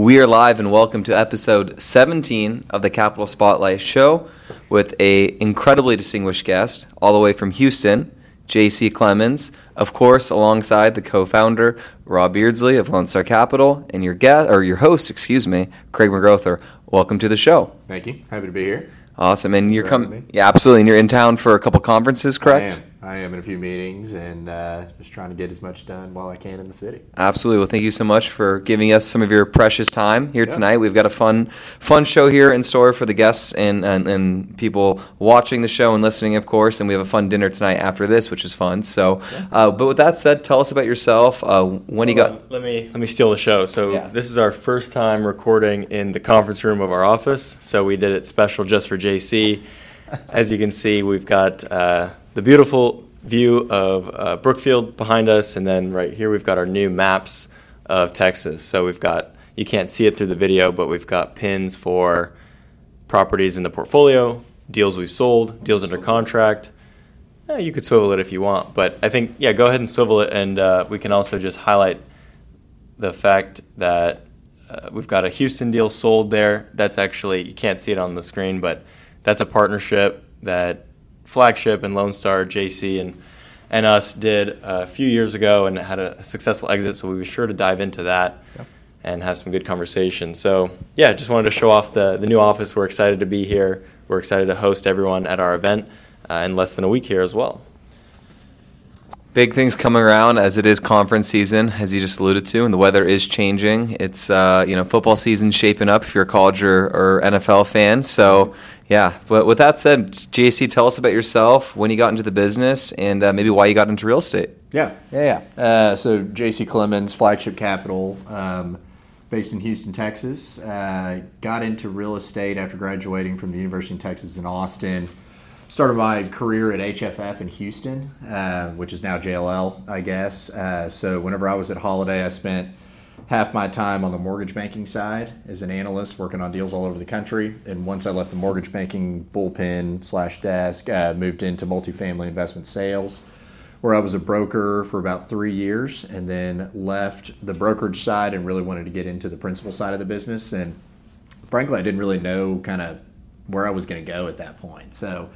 We are live and welcome to episode 17 of the Capital Spotlight Show with a incredibly distinguished guest all the way from Houston, JC Clemens, of course, alongside the co-founder Rob Beardsley of Lone Star Capital and your guest or your host, excuse me, Craig McGrother. Welcome to the show. Thank you. Happy to be here. Awesome, and you're coming. Yeah, absolutely. And you're in town for a couple conferences, correct? I am. In a few meetings and uh, just trying to get as much done while I can in the city. Absolutely. Well, thank you so much for giving us some of your precious time here Yeah. tonight. We've got a fun, fun show here in store for the guests and, and, and people watching the show and listening, of course. And we have a fun dinner tonight after this, which is fun. So, uh, but with that said, tell us about yourself. Uh, when you got on, Let me let me steal the show. So Yeah. this is our first time recording in the conference room of our office. So we did it special just for JC. As you can see, we've got uh, the beautiful view of uh, Brookfield behind us, and then right here we've got our new maps of Texas. So we've got you can't see it through the video, but we've got pins for properties in the portfolio, deals we've sold, deals under contract. Eh, you could swivel it if you want, but I think yeah, go ahead and swivel it, and uh, we can also just highlight the fact that uh, we've got a Houston deal sold there. That's actually you can't see it on the screen, but that's a partnership that Flagship and Lone Star JC and and us did a few years ago and had a successful exit. So we were sure to dive into that and have some good conversation. So yeah, just wanted to show off the the new office. We're excited to be here. We're excited to host everyone at our event uh, in less than a week here as well. big things coming around as it is conference season, as you just alluded to, and the weather is changing. It's uh, you know football season shaping up if you're a college or, or NFL fan. So yeah, but with that said, JC, tell us about yourself, when you got into the business, and uh, maybe why you got into real estate. Yeah, yeah, yeah. Uh, so J.C. Clemens, Flagship Capital, um, based in Houston, Texas. Uh, got into real estate after graduating from the University of Texas in Austin. Started my career at HFF in Houston, uh, which is now JLL, I guess. Uh, so whenever I was at Holliday, I spent half my time on the mortgage banking side as an analyst working on deals all over the country. And once I left the mortgage banking bullpen slash desk, uh, moved into multifamily investment sales where I was a broker for about three years and then left the brokerage side and really wanted to get into the principal side of the business. And frankly, I didn't really know kind of where I was going to go at that point. So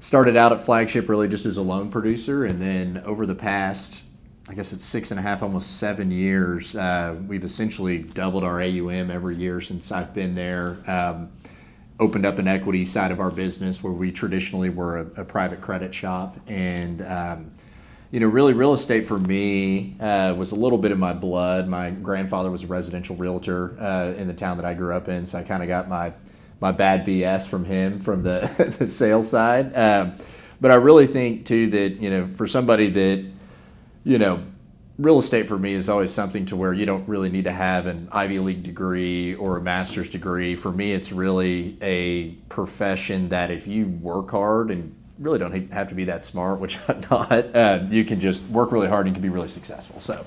started out at Flagship really just as a loan producer. And then over the past, I guess it's six and a half, almost seven years, uh, we've essentially doubled our AUM every year since I've been there. Um, opened up an equity side of our business where we traditionally were a, a private credit shop. And um, you know really real estate for me uh, was a little bit of my blood. My grandfather was a residential realtor uh, in the town that i grew up in. So i kind of got my my bad bs from him from the, the sales side. Um, but i really think too that you know for somebody that you know, real estate for me is always something to where you don't really need to have an Ivy League degree or a master's degree. For me, it's really a profession that if you work hard and really don't have to be that smart, which I'm not, uh, you can just work really hard and you can be really successful. So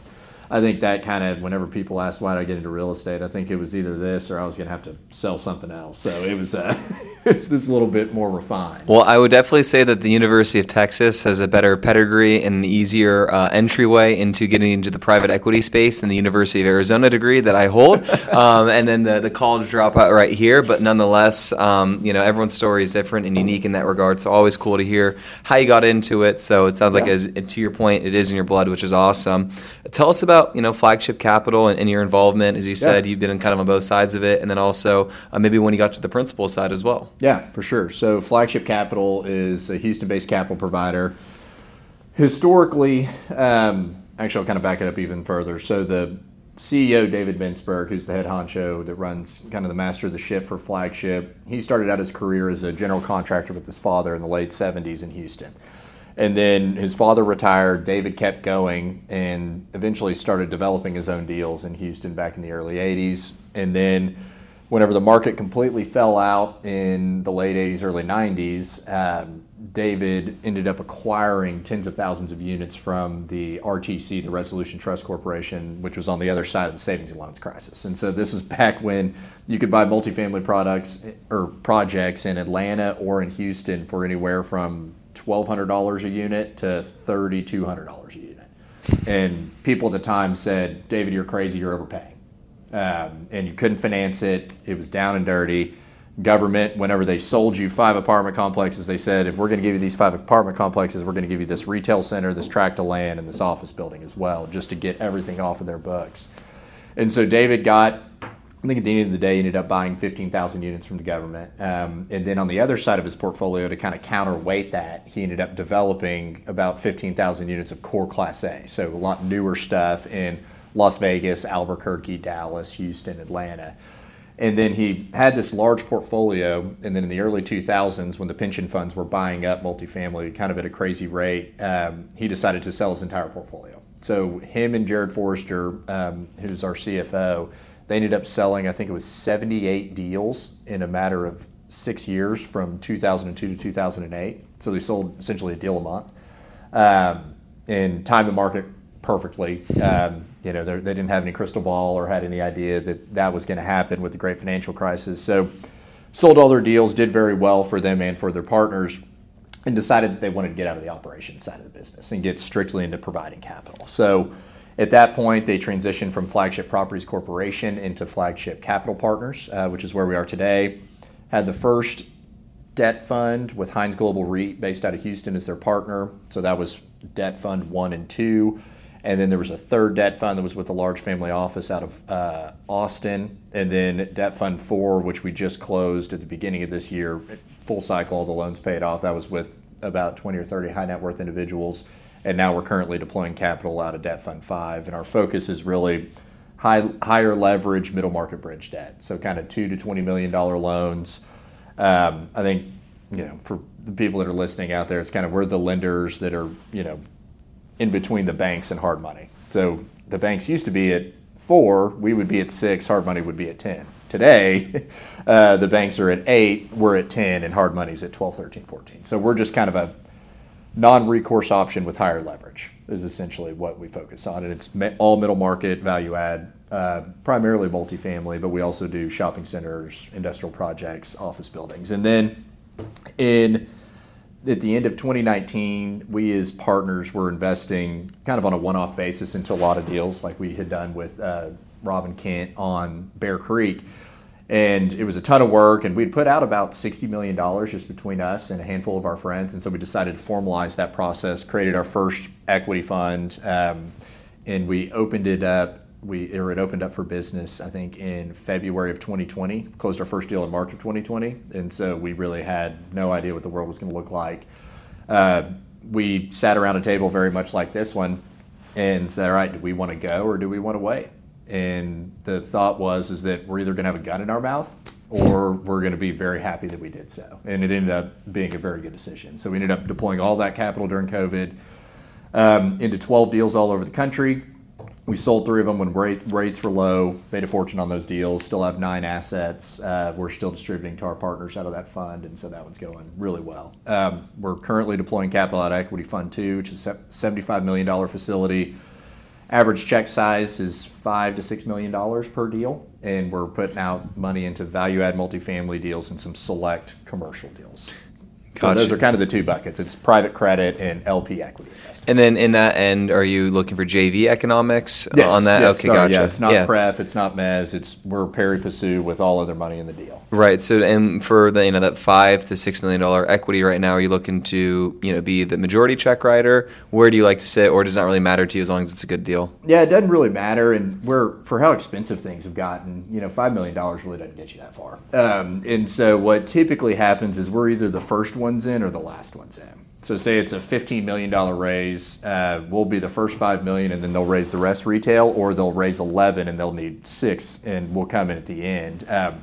I think that kind of, whenever people ask why did I get into real estate, I think it was either this or I was going to have to sell something else. So it was, uh, it was this little bit more refined. Well, I would definitely say that the University of Texas has a better pedigree and an easier uh, entryway into getting into the private equity space than the University of Arizona degree that I hold, um, and then the, the college dropout right here. But nonetheless, um, you know, everyone's story is different and unique in that regard. So always cool to hear how you got into it. So it sounds like, as, to your point, it is in your blood, which is awesome. Tell us about you know flagship capital and, and your involvement. As you said, you've been kind of on both sides of it, and then also uh, maybe when you got to the principal side as well. Yeah, for sure. So Flagship Capital is a Houston-based capital provider. Historically, um, actually, I'll kind of back it up even further. So the CEO David Bensberg, who's the head honcho that runs kind of the master of the ship for Flagship, he started out his career as a general contractor with his father in the late '70s in Houston. And then his father retired. David kept going and eventually started developing his own deals in Houston back in the early 80s. And then, whenever the market completely fell out in the late 80s, early 90s, um, David ended up acquiring tens of thousands of units from the RTC, the Resolution Trust Corporation, which was on the other side of the savings and loans crisis. And so this was back when you could buy multifamily products or projects in Atlanta or in Houston for anywhere from $1,200 a unit to $3,200 a unit. And people at the time said, David, you're crazy, you're overpaying. um, and you couldn't finance it. It was down and dirty. Government, whenever they sold you five apartment complexes, they said, if we're going to give you these five apartment complexes, we're going to give you this retail center, this tract of land, and this office building as well, just to get everything off of their books. And so David got, I think at the end of the day, he ended up buying 15,000 units from the government. Um, and then on the other side of his portfolio, to kind of counterweight that, he ended up developing about 15,000 units of core Class A. So a lot newer stuff in Las Vegas, Albuquerque, Dallas, Houston, Atlanta. And then he had this large portfolio. And then in the early 2000s, when the pension funds were buying up multifamily kind of at a crazy rate, um, he decided to sell his entire portfolio. So him and Jared Forrester, um, who's our CFO, they ended up selling, I think it was 78 deals in a matter of six years from 2002 to 2008. So they sold essentially a deal a month um, and timed the market perfectly. Um, you know, they didn't have any crystal ball or had any idea that that was going to happen with the great financial crisis. So sold all their deals, did very well for them and for their partners, and decided that they wanted to get out of the operations side of the business and get strictly into providing capital. So at that point, they transitioned from Flagship Properties Corporation into Flagship Capital Partners, uh, which is where we are today. Had the first debt fund with Hines Global REIT based out of Houston as their partner. So that was debt fund one and two. And then there was a third debt fund that was with a large family office out of uh, Austin. And then debt fund four, which we just closed at the beginning of this year, full cycle, all the loans paid off. That was with about 20 or 30 high net worth individuals. And now we're currently deploying capital out of debt fund five. And our focus is really high, higher leverage middle market bridge debt. So kind of two to $20 million loans. Um, I think, you know, for the people that are listening out there, it's kind of we're the lenders that are, you know, in between the banks and hard money. So the banks used to be at four, we would be at six, hard money would be at 10. Today, uh, the banks are at eight, we're at 10, and hard money's at 12, 13, 14. So we're just kind of a non recourse option with higher leverage, is essentially what we focus on. And it's all middle market, value add, uh, primarily multifamily, but we also do shopping centers, industrial projects, office buildings. And then in at the end of 2019, we as partners were investing kind of on a one-off basis into a lot of deals, like we had done with uh, Rob and Kent on Bear Creek, and it was a ton of work. And we'd put out about 60 million dollars just between us and a handful of our friends, and so we decided to formalize that process, created our first equity fund, um, and we opened it up we or it opened up for business I think in February of 2020. Closed our first deal in March of 2020, and so we really had no idea what the world was going to look like. Uh, we sat around a table very much like this one and said, "All right, do we want to go or do we want to wait?" And the thought was is that we're either going to have a gun in our mouth or we're going to be very happy that we did so. And it ended up being a very good decision. So we ended up deploying all that capital during COVID um, into 12 deals all over the country we sold three of them when rate, rates were low, made a fortune on those deals. Still have nine assets. Uh, we're still distributing to our partners out of that fund, and so that one's going really well. Um, we're currently deploying capital out of Equity Fund Two, which is a $75 million facility. Average check size is five to six million dollars per deal, and we're putting out money into value add multifamily deals and some select commercial deals. So those are kind of the two buckets. It's private credit and LP equity. And then in that end, are you looking for JV economics yes, on that? Yes, okay, sorry, gotcha. Yeah, it's not yeah. pref, it's not mez. It's we're pari passu with all other money in the deal. Right. So, and for the you know that five to six million dollar equity right now, are you looking to you know be the majority check writer? Where do you like to sit, or does not really matter to you as long as it's a good deal? Yeah, it doesn't really matter, and we're for how expensive things have gotten. You know, five million dollars really doesn't get you that far. Um, and so, what typically happens is we're either the first ones in or the last ones in. So say it's a $15 million raise, uh, we'll be the first 5 million and then they'll raise the rest retail or they'll raise 11 and they'll need six and we'll come in at the end. Um,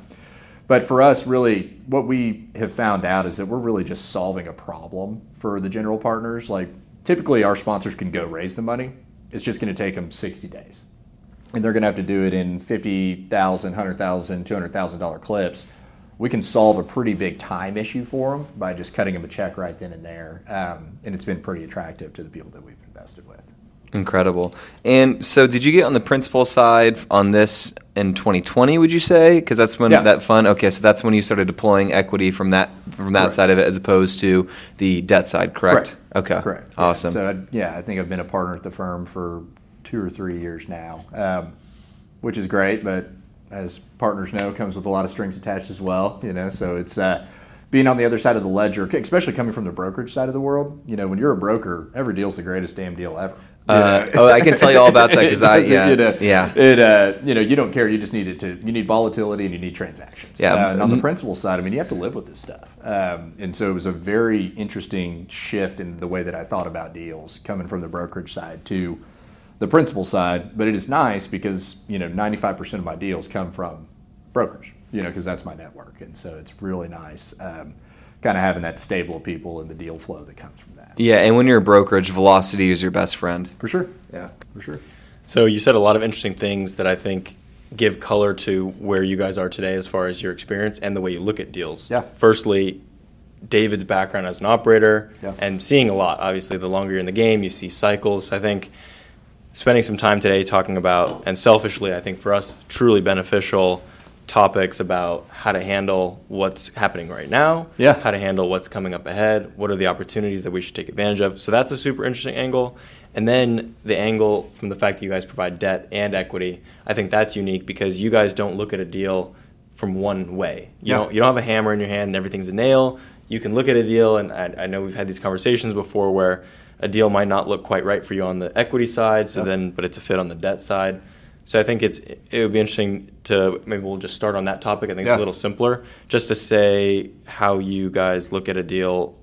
but for us, really, what we have found out is that we're really just solving a problem for the general partners. Like typically our sponsors can go raise the money. It's just going to take them 60 days. And they're going to have to do it in $50,000, $100,000, $200,000 clips we can solve a pretty big time issue for them by just cutting them a check right then and there. Um, and it's been pretty attractive to the people that we've invested with. Incredible. And so, did you get on the principal side on this in 2020? Would you say? Because that's when Yeah. that fund. Okay, so that's when you started deploying equity from that from that Correct. side of it, as opposed to the debt side. Correct. Okay. Correct. Yeah. Awesome. So, I- yeah, I think I've been a partner at the firm for two or three years now. Um, which is great, but as partners know, comes with a lot of strings attached as well. You know, so it's uh, being on the other side of the ledger, especially coming from the brokerage side of the world. You know, when you're a broker, every deal's the greatest damn deal ever. Uh, oh, I can tell you all about that because I yeah you know, yeah it uh, you know you don't care you just need it to you need volatility and you need transactions Yeah. Uh, and on the principal side I mean you have to live with this stuff um, and so it was a very interesting shift in the way that I thought about deals coming from the brokerage side to the principal side but it is nice because you know 95% of my deals come from brokers you know because that's my network and so it's really nice um, kind of having that stable of people and the deal flow that comes from that yeah. And when you're a brokerage, velocity is your best friend. for sure Yeah. for sure So you said a lot of interesting things that I think give color to where you guys are today as far as your experience and the way you look at deals. Yeah. Firstly, David's background as an operator Yeah. and seeing a lot. Obviously, the longer you're in the game, you see cycles. I think spending some time today talking about, and selfishly, I think for us, truly beneficial topics about how to handle what's happening right now, Yeah. how to handle what's coming up ahead, what are the opportunities that we should take advantage of. So that's a super interesting angle. And then the angle from the fact that you guys provide debt and equity, I think that's unique because you guys don't look at a deal from one way. You Yeah. don't you don't have a hammer in your hand and everything's a nail. You can look at a deal, and I, I know we've had these conversations before where a deal might not look quite right for you on the equity side, so Yeah. then but it's a fit on the debt side. So I think it's it would be interesting to maybe we'll just start on that topic. I think it's a little simpler, just to say how you guys look at a deal,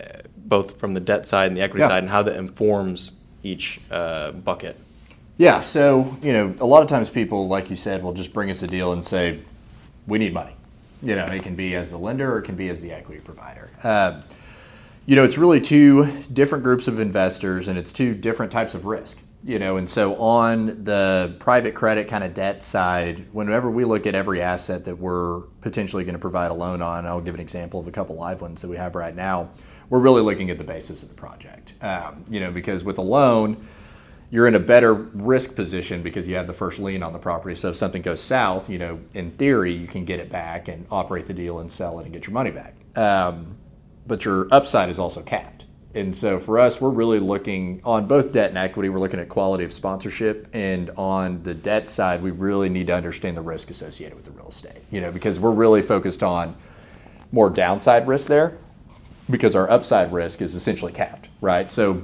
uh, both from the debt side and the equity Yeah. side, and how that informs each uh, bucket. Yeah, so you know, a lot of times people, like you said, will just bring us a deal and say, "We need money." You know, it can be as the lender or it can be as the equity provider. Uh, you know, it's really two different groups of investors and it's two different types of risk. You know, and so on the private credit kind of debt side, whenever we look at every asset that we're potentially going to provide a loan on, I'll give an example of a couple live ones that we have right now. We're really looking at the basis of the project. Um, you know, because with a loan, you're in a better risk position because you have the first lien on the property. So if something goes south, you know, in theory, you can get it back and operate the deal and sell it and get your money back. Um, but your upside is also capped. And so for us, we're really looking on both debt and equity, we're looking at quality of sponsorship. And on the debt side, we really need to understand the risk associated with the real estate, you know, because we're really focused on more downside risk there because our upside risk is essentially capped, right? So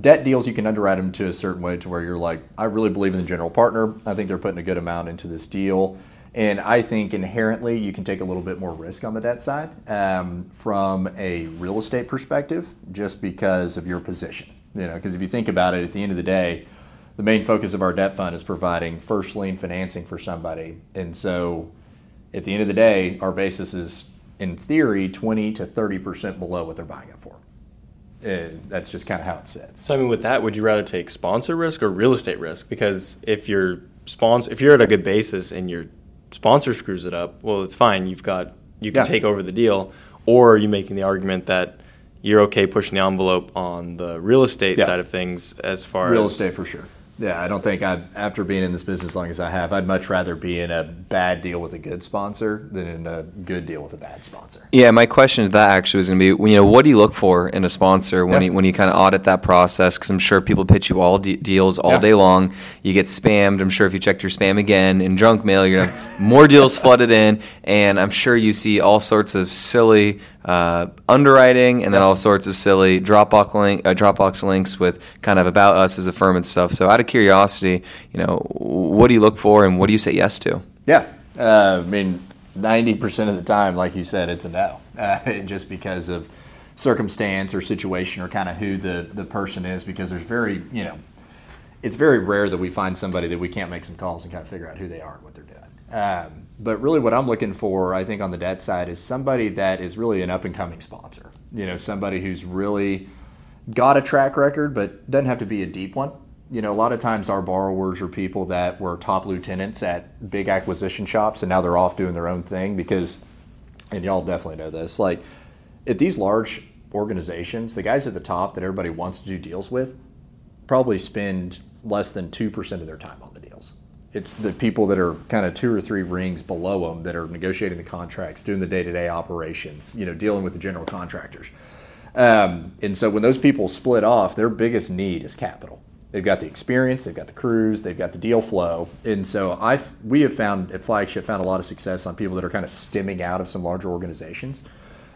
debt deals you can underwrite them to a certain way to where you're like i really believe in the general partner i think they're putting a good amount into this deal and i think inherently you can take a little bit more risk on the debt side um, from a real estate perspective just because of your position you know because if you think about it at the end of the day the main focus of our debt fund is providing first lien financing for somebody. And so at the end of the day our basis is in theory 20 to 30 percent below what they're buying it for. And that's just kind of how it sits. So I mean, with that, would you rather take sponsor risk or real estate risk? Because if your sponsor, if you're at a good basis and your sponsor screws it up, well, it's fine. You've got you can Yeah. take over the deal, or are you making the argument that you're okay pushing the envelope on the real estate Yeah. side of things as far Real as real estate for sure. Yeah, I don't think I after being in this business as long as I have, I'd much rather be in a bad deal with a good sponsor than in a good deal with a bad sponsor. Yeah, my question to that actually was going to be, you know, what do you look for in a sponsor when Yeah. you when you kind of audit that process? Because I'm sure people pitch you all de- deals all Yeah. day long. You get spammed. I'm sure if you checked your spam again in junk mail, you're gonna have more deals flooded in, and I'm sure you see all sorts of silly uh, underwriting, and then all sorts of silly Dropbox link, uh, Dropbox links with kind of about us as a firm and stuff. So, out of curiosity, you know, what do you look for, and what do you say yes to? Yeah, uh, I mean, ninety percent of the time, like you said, it's a no, uh, just because of circumstance or situation or kind of who the the person is. Because there's very, you know, it's very rare that we find somebody that we can't make some calls and kind of figure out who they are and what they're doing. Um, but really, what I'm looking for, I think, on the debt side is somebody that is really an up and coming sponsor. You know, somebody who's really got a track record, but doesn't have to be a deep one. You know, a lot of times our borrowers are people that were top lieutenants at big acquisition shops, and now they're off doing their own thing because, and y'all definitely know this, like at these large organizations, the guys at the top that everybody wants to do deals with probably spend less than 2% of their time on the deals. It's the people that are kind of two or three rings below them that are negotiating the contracts, doing the day to day operations, you know, dealing with the general contractors. Um, and so when those people split off, their biggest need is capital. They've got the experience, they've got the crews, they've got the deal flow, and so I we have found at Flagship found a lot of success on people that are kind of stemming out of some larger organizations,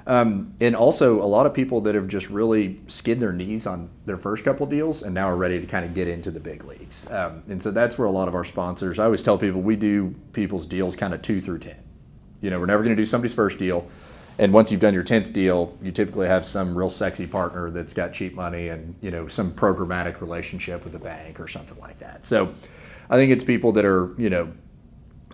um, and also a lot of people that have just really skinned their knees on their first couple deals and now are ready to kind of get into the big leagues. Um, and so that's where a lot of our sponsors. I always tell people we do people's deals kind of two through ten. You know, we're never going to do somebody's first deal and once you've done your 10th deal you typically have some real sexy partner that's got cheap money and you know some programmatic relationship with a bank or something like that so i think it's people that are you know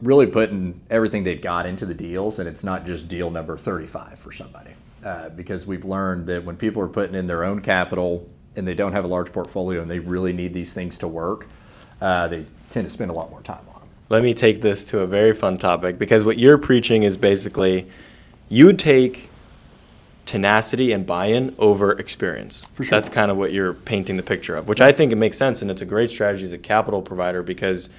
really putting everything they've got into the deals and it's not just deal number 35 for somebody uh, because we've learned that when people are putting in their own capital and they don't have a large portfolio and they really need these things to work uh, they tend to spend a lot more time on them let me take this to a very fun topic because what you're preaching is basically you take tenacity and buy-in over experience. For sure. That's kind of what you're painting the picture of, which I think it makes sense, and it's a great strategy as a capital provider because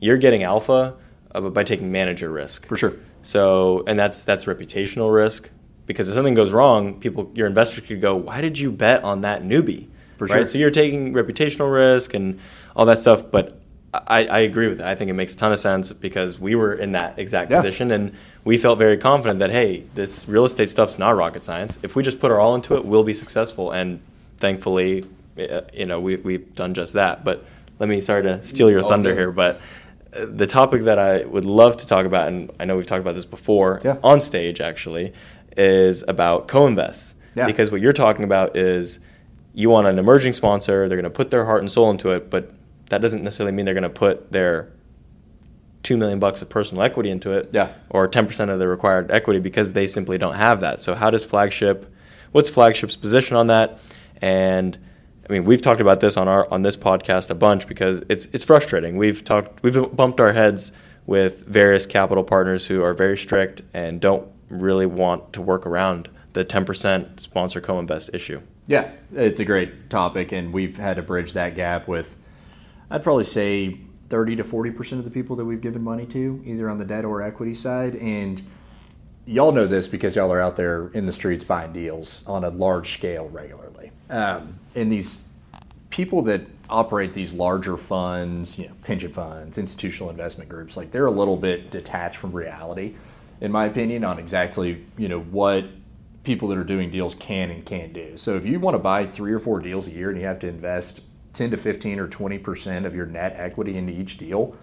you're getting alpha uh, by taking manager risk. For sure. So, and that's that's reputational risk because if something goes wrong, people, your investors could go, "Why did you bet on that newbie?" For right? sure. So you're taking reputational risk and all that stuff, but I, I, agree with it. I think it makes a ton of sense because we were in that exact yeah. position and we felt very confident that, hey, this real estate stuff's not rocket science. If we just put our all into it, we'll be successful. And thankfully, uh, you know, we, we've done just that. But let me, sorry to steal your thunder here, but the topic that I would love to talk about, and I know we've talked about this before yeah. on stage actually, is about co-invests. Yeah. Because what you're talking about is you want an emerging sponsor, they're going to put their heart and soul into it, but that doesn't necessarily mean they're going to put their two million bucks of personal equity into it, yeah. or ten percent of the required equity because they simply don't have that. So how does flagship? What's flagship's position on that? And I mean, we've talked about this on our on this podcast a bunch because it's it's frustrating. We've talked, we've bumped our heads with various capital partners who are very strict and don't really want to work around the 10% sponsor co-invest issue. Yeah, it's a great topic, and we've had to bridge that gap with I'd probably say 30 to 40% of the people that we've given money to, either on the debt or equity side. And y'all know this because y'all are out there in the streets buying deals on a large scale regularly. Um, and these people that operate these larger funds, you know, pension funds, institutional investment groups, like they're a little bit detached from reality, in my opinion, on exactly, you know, what people that are doing deals can and can't do. So if you want to buy three or four deals a year and you have to invest 10 to 15 or 20 percent of your net equity into each deal,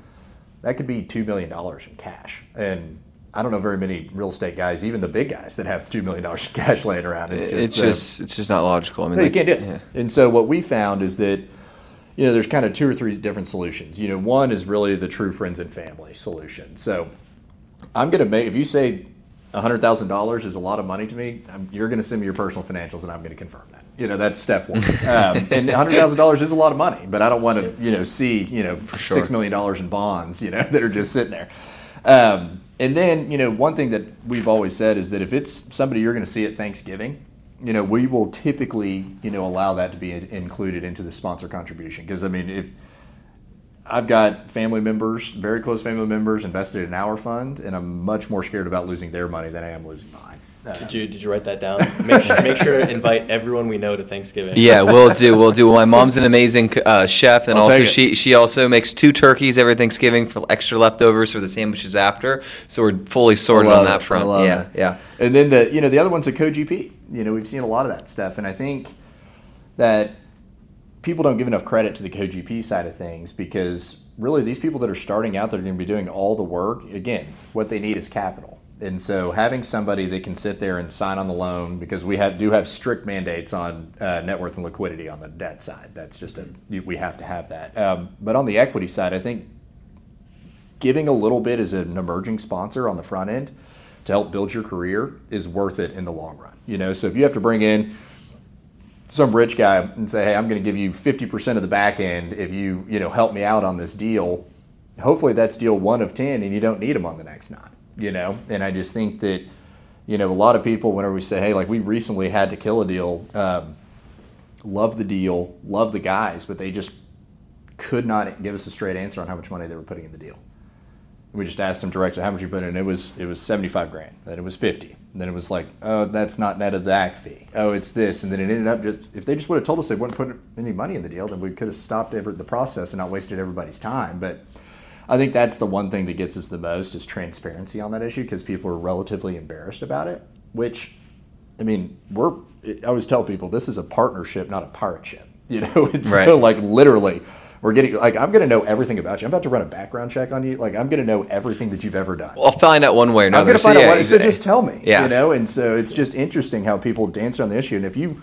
that could be two million dollars in cash. And I don't know very many real estate guys, even the big guys, that have two million dollars cash laying around. It's just it's just, it's just not logical. I mean, no, like, can't do it. Yeah. And so what we found is that you know there's kind of two or three different solutions. You know, one is really the true friends and family solution. So I'm going to make if you say $100,000 is a lot of money to me, I'm, you're going to send me your personal financials and I'm going to confirm that. You know, that's step one. Um, and $100,000 is a lot of money, but I don't want to, you know, see, you know, sure. $6 million in bonds, you know, that are just sitting there. Um, and then, you know, one thing that we've always said is that if it's somebody you're going to see at Thanksgiving, you know, we will typically, you know, allow that to be included into the sponsor contribution. Because, I mean, if, I've got family members, very close family members, invested in our fund, and I'm much more scared about losing their money than I am losing mine. Uh, did you did you write that down? Make sure, make sure to invite everyone we know to Thanksgiving. Yeah, we'll do. We'll do. Well, my mom's an amazing uh, chef, and I'll also she she also makes two turkeys every Thanksgiving for extra leftovers for the sandwiches after. So we're fully sorted on that it. front. Yeah, it. yeah. And then the you know the other one's a co-GP. You know we've seen a lot of that stuff, and I think that people don't give enough credit to the co-GP side of things because really these people that are starting out they're going to be doing all the work again what they need is capital and so having somebody that can sit there and sign on the loan because we have do have strict mandates on uh, net worth and liquidity on the debt side that's just a we have to have that um, but on the equity side i think giving a little bit as an emerging sponsor on the front end to help build your career is worth it in the long run you know so if you have to bring in some rich guy and say, "Hey, I'm going to give you 50% of the back end if you, you know, help me out on this deal." Hopefully, that's deal one of 10, and you don't need them on the next nine. You know, and I just think that, you know, a lot of people, whenever we say, "Hey," like we recently had to kill a deal, um, love the deal, love the guys, but they just could not give us a straight answer on how much money they were putting in the deal. We just asked them directly how much you put in. It was it was seventy five grand. Then it was fifty. Then it was like, oh, that's not net of the act fee. Oh, it's this. And then it ended up just if they just would have told us they wouldn't put any money in the deal, then we could have stopped every, the process and not wasted everybody's time. But I think that's the one thing that gets us the most is transparency on that issue because people are relatively embarrassed about it. Which, I mean, we're I always tell people this is a partnership, not a pirate ship. You know, it's Right. so like literally we're getting like I'm gonna know everything about you. I'm about to run a background check on you. Like I'm gonna know everything that you've ever done. I'll find out one way or another. I'm gonna So, find yeah, out what. So just tell me. Yeah. You know, and so it's just interesting how people dance around the issue. And if you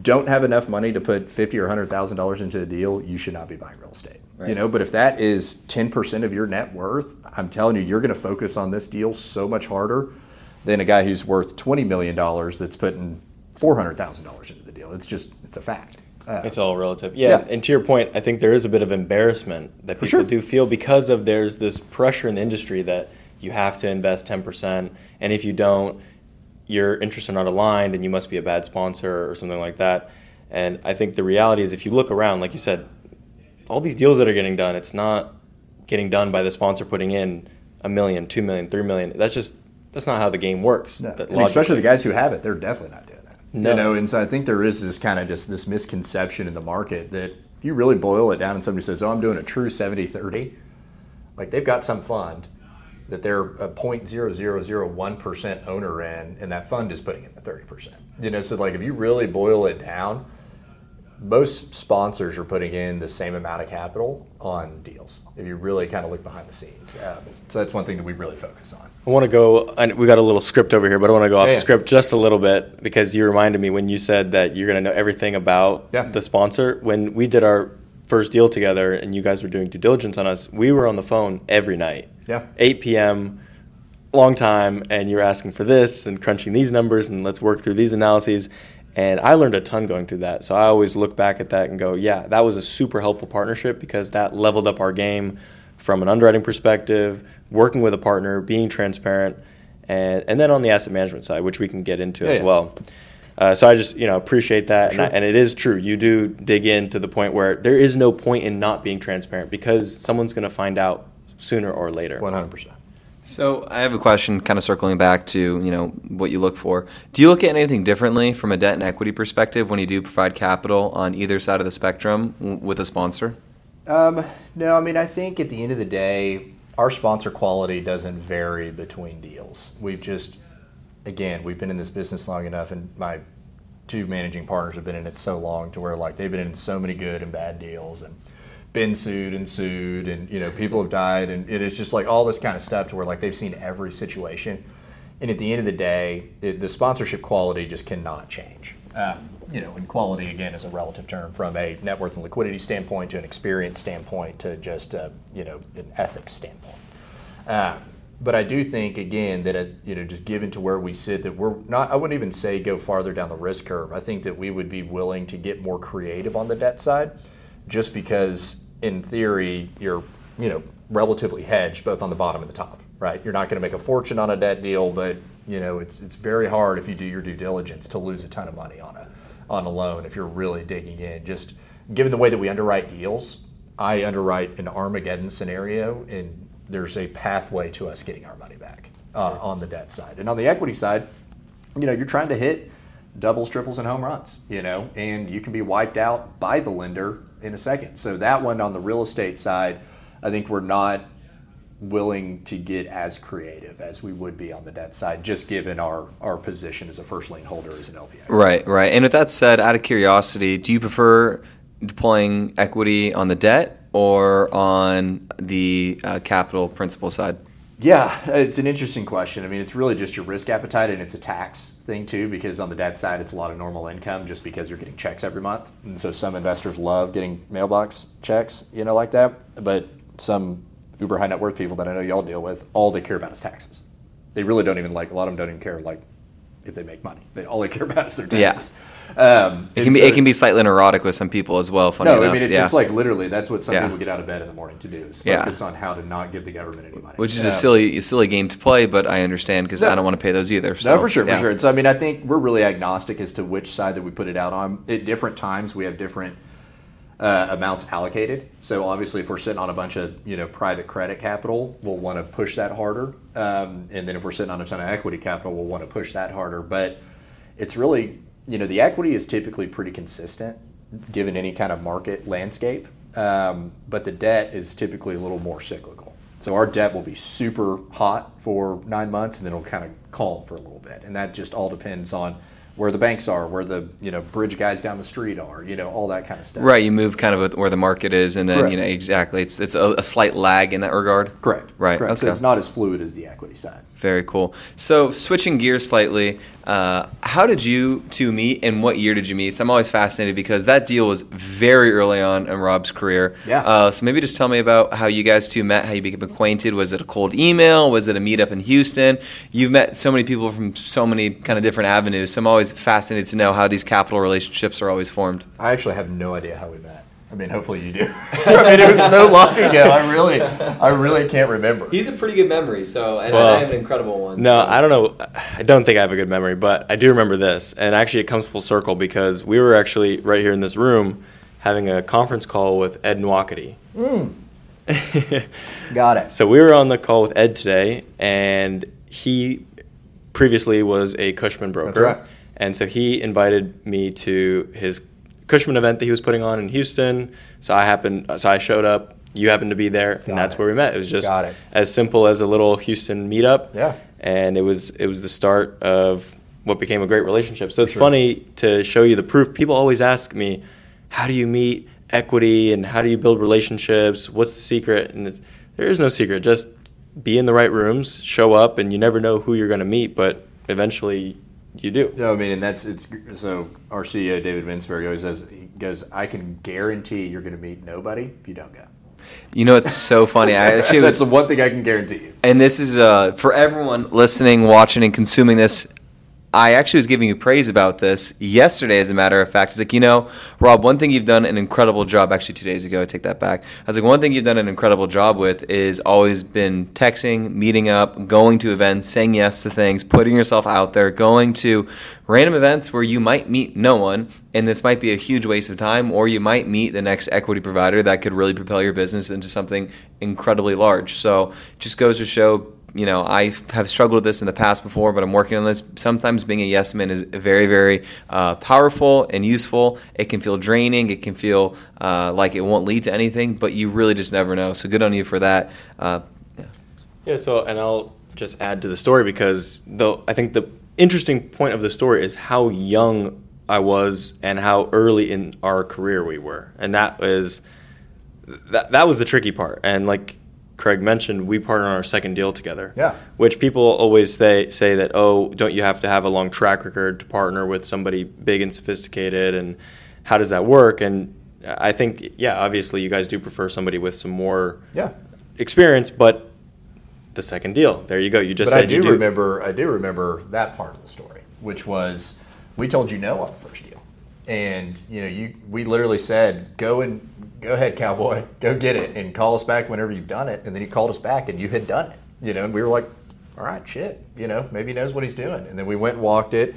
don't have enough money to put fifty or hundred thousand dollars into a deal, you should not be buying real estate. You know, but if that is ten percent of your net worth, I'm telling you, you're gonna focus on this deal so much harder than a guy who's worth twenty million dollars that's putting four hundred thousand dollars into the deal. It's just it's a fact. Uh, It's all relative. Yeah, Yeah. and to your point, I think there is a bit of embarrassment that people sure. do feel because of there's this pressure in the industry that you have to invest 10%, and if you don't, your interests are not aligned and you must be a bad sponsor or something like that. And I think the reality is if you look around, like you said, all these deals that are getting done, it's not getting done by the sponsor putting in a million, two million, three million. That's just that's not how the game works. No. Especially the guys who have it, they're definitely not doing that. No. You know, and so I think there is this kind of just this misconception in the market that if you really boil it down and somebody says, oh, I'm doing a true 70 30, like they've got some fund that they're a 0.0001% owner in, and that fund is putting in the 30%. You know, so like if you really boil it down, most sponsors are putting in the same amount of capital on deals. If you really kind of look behind the scenes, um, so that's one thing that we really focus on. I want to go, and we got a little script over here, but I want to go off Yeah, yeah. script just a little bit because you reminded me when you said that you're going to know everything about Yeah. the sponsor. When we did our first deal together and you guys were doing due diligence on us, we were on the phone every night. Yeah. 8 p.m., long time, and you're asking for this and crunching these numbers and let's work through these analyses. And I learned a ton going through that. So I always look back at that and go, yeah, that was a super helpful partnership because that leveled up our game from an underwriting perspective, working with a partner, being transparent, and, and then on the asset management side, which we can get into Yeah, as yeah. well. Uh, so I just you know appreciate that, and, I, and it is true. You do dig in to the point where there is no point in not being transparent because someone's going to find out sooner or later. 100%. So I have a question, kind of circling back to you know what you look for. Do you look at anything differently from a debt and equity perspective when you do provide capital on either side of the spectrum with a sponsor? Um, no, I mean, I think at the end of the day, our sponsor quality doesn't vary between deals. We've just, again, we've been in this business long enough, and my two managing partners have been in it so long to where like they've been in so many good and bad deals and been sued and sued and you know people have died. And it is just like all this kind of stuff to where like they've seen every situation. And at the end of the day it, the sponsorship quality just cannot change. Um, you know and quality again is a relative term from a net worth and liquidity standpoint to an experience standpoint to just a, you know an ethics standpoint. Um, but I do think again that it, you know just given to where we sit that we're not I wouldn't even say go farther down the risk curve. I think that we would be willing to get more creative on the debt side, just because in theory you're you know relatively hedged both on the bottom and the top. Right, you're not going to make a fortune on a debt deal, but you know it's it's very hard if you do your due diligence to lose a ton of money on a on a loan if you're really digging in. Just given the way that we underwrite deals, I underwrite an Armageddon scenario, and there's a pathway to us getting our money back uh, on the debt side. And on the equity side, you know, you're trying to hit doubles, triples, and home runs, you know, and you can be wiped out by the lender in a second. So that one on the real estate side, I think we're not willing to get as creative as we would be on the debt side, just given our, our position as a first lien holder as an LPA. Right, right. And with that said, out of curiosity, do you prefer deploying equity on the debt or on the uh, capital principal side? Yeah, it's an interesting question. I mean, it's really just your risk appetite, and it's a tax thing too, because on the debt side, it's a lot of normal income just because you're getting checks every month. And so some investors love getting mailbox checks, you know, like that. But some uber high net worth people that I know y'all deal with, all they care about is taxes. They really don't even like, a lot of them don't even care, like, if they make money. They, all they care about is their Yeah. Um, It can be so- it can be slightly neurotic with some people as well. Funny no, enough, I mean, it's, yeah. it's like literally that's what some Yeah. people get out of bed in the morning to do is Yeah. focus on how to not give the government any money. which is Um, a silly, a silly game to play, but I understand because No. I don't want to pay those either. So, no, for sure, yeah. for sure. And so, I mean, I think we're really agnostic as to which side that we put it out on. At different times, we have different uh, amounts allocated. So obviously, if we're sitting on a bunch of you know private credit capital, we'll want to push that harder. Um, and then if we're sitting on a ton of equity capital, we'll want to push that harder. But it's really you know the equity is typically pretty consistent given any kind of market landscape. Um, but the debt is typically a little more cyclical. So our debt will be super hot for nine months, and then it'll kind of calm for a little bit, and that just all depends on where the banks are, where the you know bridge guys down the street are, you know all that kind of stuff. Right, you move kind of with where the market is, and then Correct. you know exactly. It's it's a, a slight lag in that regard. Correct. Right, Correct. So okay. it's not as fluid as the equity side. Very cool. So switching gears slightly, uh, how did you two meet, and what year did you meet? So I'm always fascinated because that deal was very early on in Rob's career. Yeah. Uh, so maybe just tell me about how you guys two met, how you became acquainted. Was it a cold email? Was it a meetup in Houston? You've met so many people from so many kind of different avenues. So I'm always fascinated to know how these capital relationships are always formed. I actually have no idea how we met. I mean, hopefully you do. I mean, it was so long ago. I really, I really can't remember. He's a pretty good memory, so and Well, I have an incredible one. No, so- I don't know. I don't think I have a good memory, but I do remember this. And actually, it comes full circle because we were actually right here in this room having a conference call with Ed Nwakati. Hmm. Got it. So we were on the call with Ed today, and he previously was a Cushman broker. right. And so he invited me to his Cushman event that he was putting on in Houston. So I happened, so I showed up. You happened to be there, and that's it. where we met. It was just it. as simple as a little Houston meetup. Yeah. And it was it was the start of what became a great relationship. So it's Sure. funny to show you the proof. People always ask me, "How do you meet equity and how do you build relationships? What's the secret?" And it's, there is no secret. Just be in the right rooms, show up, and you never know who you're going to meet, but eventually you do. No, I mean, and that's it's so. Our CEO David Vinsberg always says he goes, "I can guarantee you're going to meet nobody if you don't go." You know, it's so funny. I actually that's was the one thing I can guarantee you. And this is uh, for everyone listening, watching, and consuming this. I actually was giving you praise about this yesterday, as a matter of fact. It's like, you know, Rob, one thing you've done an incredible job, actually, two days ago, I take that back. I was like, one thing you've done an incredible job with is always been texting, meeting up, going to events, saying yes to things, putting yourself out there, going to random events where you might meet no one, and this might be a huge waste of time, or you might meet the next equity provider that could really propel your business into something incredibly large. So, just goes to show you know, I have struggled with this in the past before, but I'm working on this. Sometimes being a yes man is very, very uh, powerful and useful. It can feel draining. It can feel uh, like it won't lead to anything, but you really just never know. So good on you for that. Uh, yeah. Yeah, so and I'll just add to the story because though I think the interesting point of the story is how young I was and how early in our career we were. And that was that that was the tricky part. And like Craig mentioned, we partnered on our second deal together. Yeah. Which people always say say that, oh, don't you have to have a long track record to partner with somebody big and sophisticated and how does that work? And I think, yeah, obviously you guys do prefer somebody with some more Yeah. experience, but the second deal. There you go. You just But I do, do. remember. I do remember that part of the story, which was we told you no on the first deal, and you know you we literally said go and go ahead, cowboy, go get it, and call us back whenever you've done it. And then you called us back, and you had done it. You know, and we were like, all right, shit. You know, maybe he knows what he's doing. And then we went and walked it,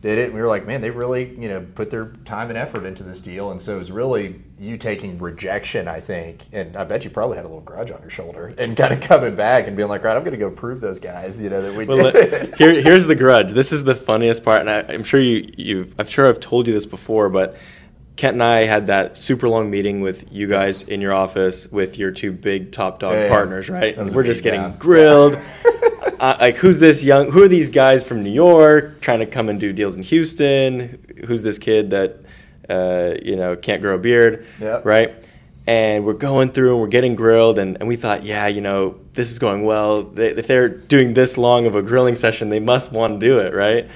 did it, and we were like, man, they really you know put their time and effort into this deal. And so it was really you taking rejection, I think, and I bet you probably had a little grudge on your shoulder, and kind of coming back and being like, right, I'm going to go prove those guys, you know, that we Well, did. here, here's the grudge. This is the funniest part, and I, I'm sure you, you, I'm sure I've told you this before, but Kent and I had that super long meeting with you guys in your office with your two big top dog yeah. partners, right? And we're just getting grilled. uh, like, who's this young? Who are these guys from New York trying to come and do deals in Houston? Who's this kid that uh, you know can't grow a beard, Yep. right? and we're going through and we're getting grilled and, and we thought yeah you know this is going well they, if they're doing this long of a grilling session they must want to do it right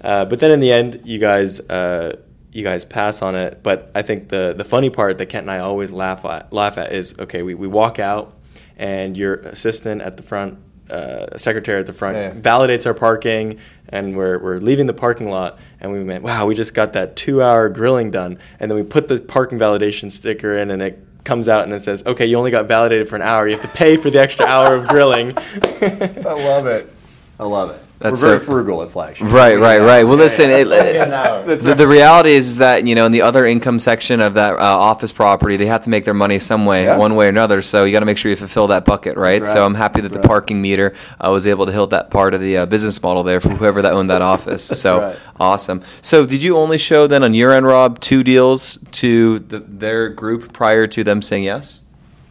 uh, but then in the end you guys uh, you guys pass on it but i think the, the funny part that kent and i always laugh at, laugh at is okay we, we walk out and your assistant at the front uh, secretary at the front Yeah. validates our parking and we're, we're leaving the parking lot and we went wow we just got that two hour grilling done and then we put the parking validation sticker in and it comes out and it says okay you only got validated for an hour you have to pay for the extra hour of grilling I love it. I love it. That's We're very so- frugal at Flagship. Right, right, right. Well, listen, it, Yeah, the, the reality is that you know in the other income section of that uh, office property, they have to make their money some way, Yeah. one way or another. So you got to make sure you fulfill that bucket, right? That's So. I'm happy that That's the right. parking meter uh, was able to hit that part of the uh, business model there for whoever that owned that office. so right. awesome. So did you only show then on your end, Rob, two deals to the, their group prior to them saying yes?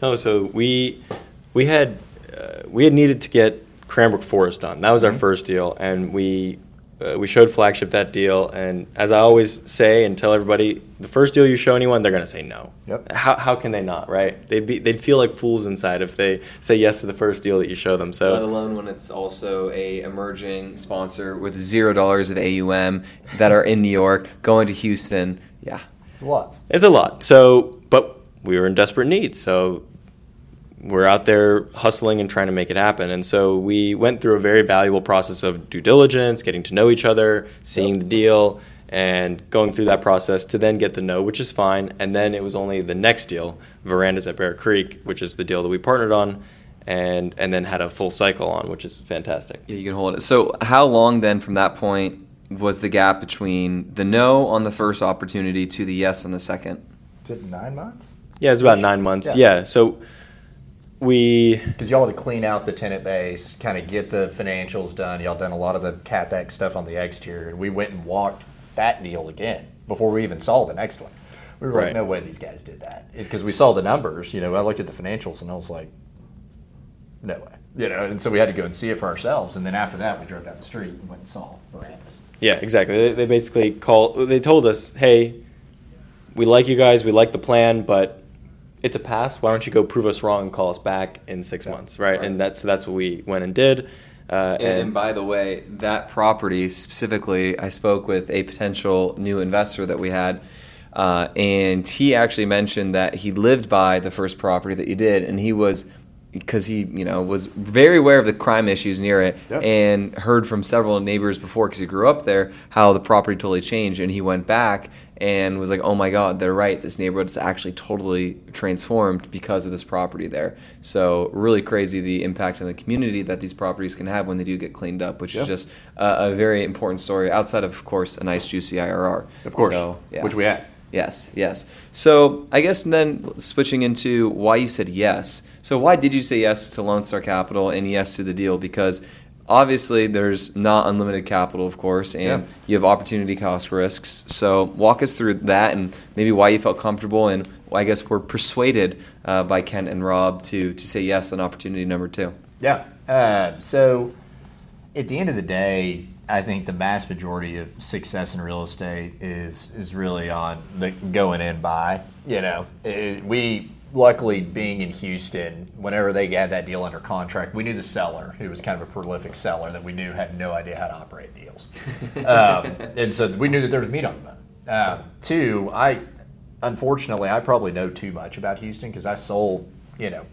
No, so we we had uh, we had needed to get Cranbrook Forest done. That was Mm-hmm. our first deal, and we uh, we showed flagship that deal. And as I always say and tell everybody, the first deal you show anyone, they're going to say no. Yep. How, how can they not? Right? They'd be they'd feel like fools inside if they say yes to the first deal that you show them. So let alone when it's also a emerging sponsor with zero dollars of AUM that are in New York going to Houston. Yeah, What? It's a lot. So, but we were in desperate need. So we're out there hustling and trying to make it happen. And so we went through a very valuable process of due diligence, getting to know each other, seeing the deal, and going through that process to then get the no, which is fine. And then it was only the next deal, Verandas at Bear Creek, which is the deal that we partnered on. And, and then had a full cycle on, which is fantastic. yeah, you can hold it. So, how long then from that point was the gap between the no on the first opportunity to the yes on the second? Is it nine months? Yeah, it's about nine months. Yeah. Yeah. So we Because y'all had to clean out the tenant base, kind of get the financials done. Y'all done a lot of the capex stuff on the exterior, and we went and walked that deal again before we even saw the next one. We were like, no way these guys did that because we saw the numbers. You know, I looked at the financials and I was like, no way. You know, and so we had to go and see it for ourselves. And then after that, we drove down the street and went and saw Verandas. Yeah, exactly. They, they basically called. They told us, "Hey, we like you guys. We like the plan, but it's a pass. Why don't you go prove us wrong and call us back in six Yeah. months, right? Right. And that's so that's what we went and did. Uh, And, and by the way, that property specifically, I spoke with a potential new investor that we had, uh, and he actually mentioned that he lived by the first property that you did, and he was because he you know was very aware of the crime issues near it Yep. and heard from several neighbors before because he grew up there how the property totally changed and he went back and was like oh my god they're right this neighborhood is actually totally transformed because of this property there so really crazy the impact on the community that these properties can have when they do get cleaned up which Yeah. is just a, a very important story outside of of course a nice juicy IRR Of course, so, yeah. which we had. Yes, yes. So I guess then switching into why you said yes. So why did you say yes to Lone Star Capital and yes to the deal? Because obviously there's not unlimited capital, of course, and Yeah. you have opportunity cost risks. So walk us through that and maybe why you felt comfortable and I guess were persuaded uh, by Kent and Rob to to say yes on opportunity number two. Yeah. Uh, so at the end of the day, I think the vast majority of success in real estate is is really on the going in buy. You know, It- we luckily being in Houston, whenever they had that deal under contract, we knew the seller, who was kind of a prolific seller that we knew had no idea how to operate deals, um, and so we knew that there was meat on the bone. Um, two, I unfortunately I probably know too much about Houston because I sold you know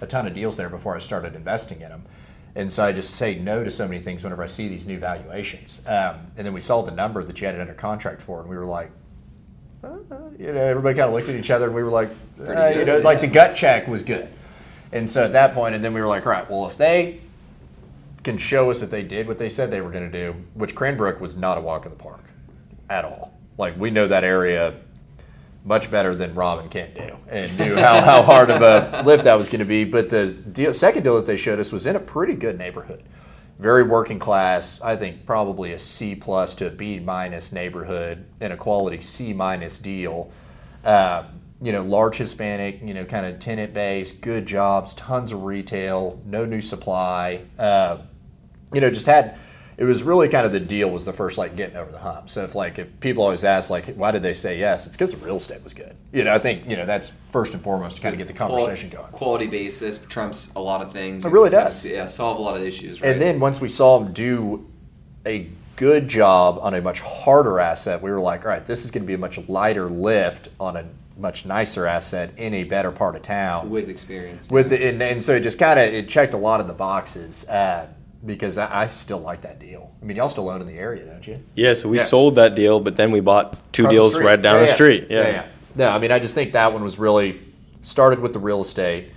a ton of deals there before I started investing in them. And so I just say no to so many things whenever I see these new valuations. Um, and then we saw the number that you had it under contract for, and we were like, uh, you know, everybody kind of looked at each other, and we were like, uh, you know, like the gut check was good. And so at that point, and then we were like, all right, well, if they can show us that they did what they said they were going to do, which Cranbrook was not a walk in the park at all. Like we know that area much better than Rob and Kent do, and knew how, how hard of a lift that was going to be. But the deal, second deal that they showed us was in a pretty good neighborhood, very working class. I think probably a C plus to a B minus neighborhood, and a quality C minus deal. Um, you know, large Hispanic, you know, kind of tenant base, good jobs, tons of retail, no new supply. Uh, you know, just had it was really kind of the deal was the first like getting over the hump. So if like if people always ask like why did they say yes, it's because the real estate was good. You know, I think you know that's first and foremost to kind of get the conversation going. Quality basis trumps a lot of things. It really does. Yeah, solve a lot of issues. And then once we saw them do a good job on a much harder asset, we were like, all right, this is going to be a much lighter lift on a much nicer asset in a better part of town. with experience. with the, and, and so it just kind of it checked a lot of the boxes uh, because I, I still like that deal. I mean, y'all still own in the area, don't you? Yeah, so we Yeah. sold that deal, but then we bought two Across deals right down Yeah, the yeah. street. Yeah. No, I mean, I just think that one was really started with the real estate,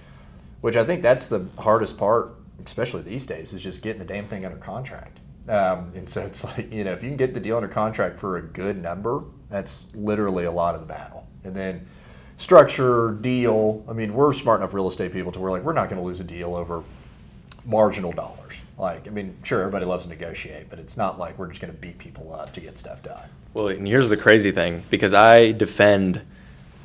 which I think that's the hardest part especially these days, is just getting the damn thing under contract. Um, and so it's like, you know, if you can get the deal under contract for a good number, that's literally a lot of the battle. And then structure, deal. I mean, we're smart enough real estate people to where like we're not going to lose a deal over marginal dollars. Like, I mean, sure, everybody loves to negotiate, but it's not like we're just going to beat people up to get stuff done. Well, and here's the crazy thing because I defend,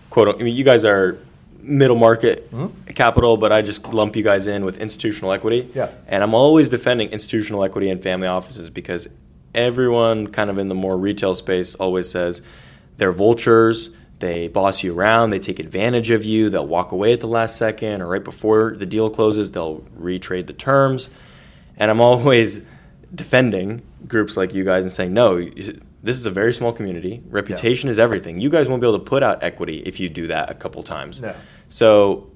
quote, I mean, you guys are middle market mm-hmm. capital, but I just lump you guys in with institutional equity. Yeah. And I'm always defending institutional equity and family offices because everyone kind of in the more retail space always says they're vultures. They boss you around. They take advantage of you. They'll walk away at the last second or right before the deal closes. They'll retrade the terms. And I'm always defending groups like you guys and saying, no, this is a very small community. Reputation is everything. You guys won't be able to put out equity if you do that a couple times. No. So,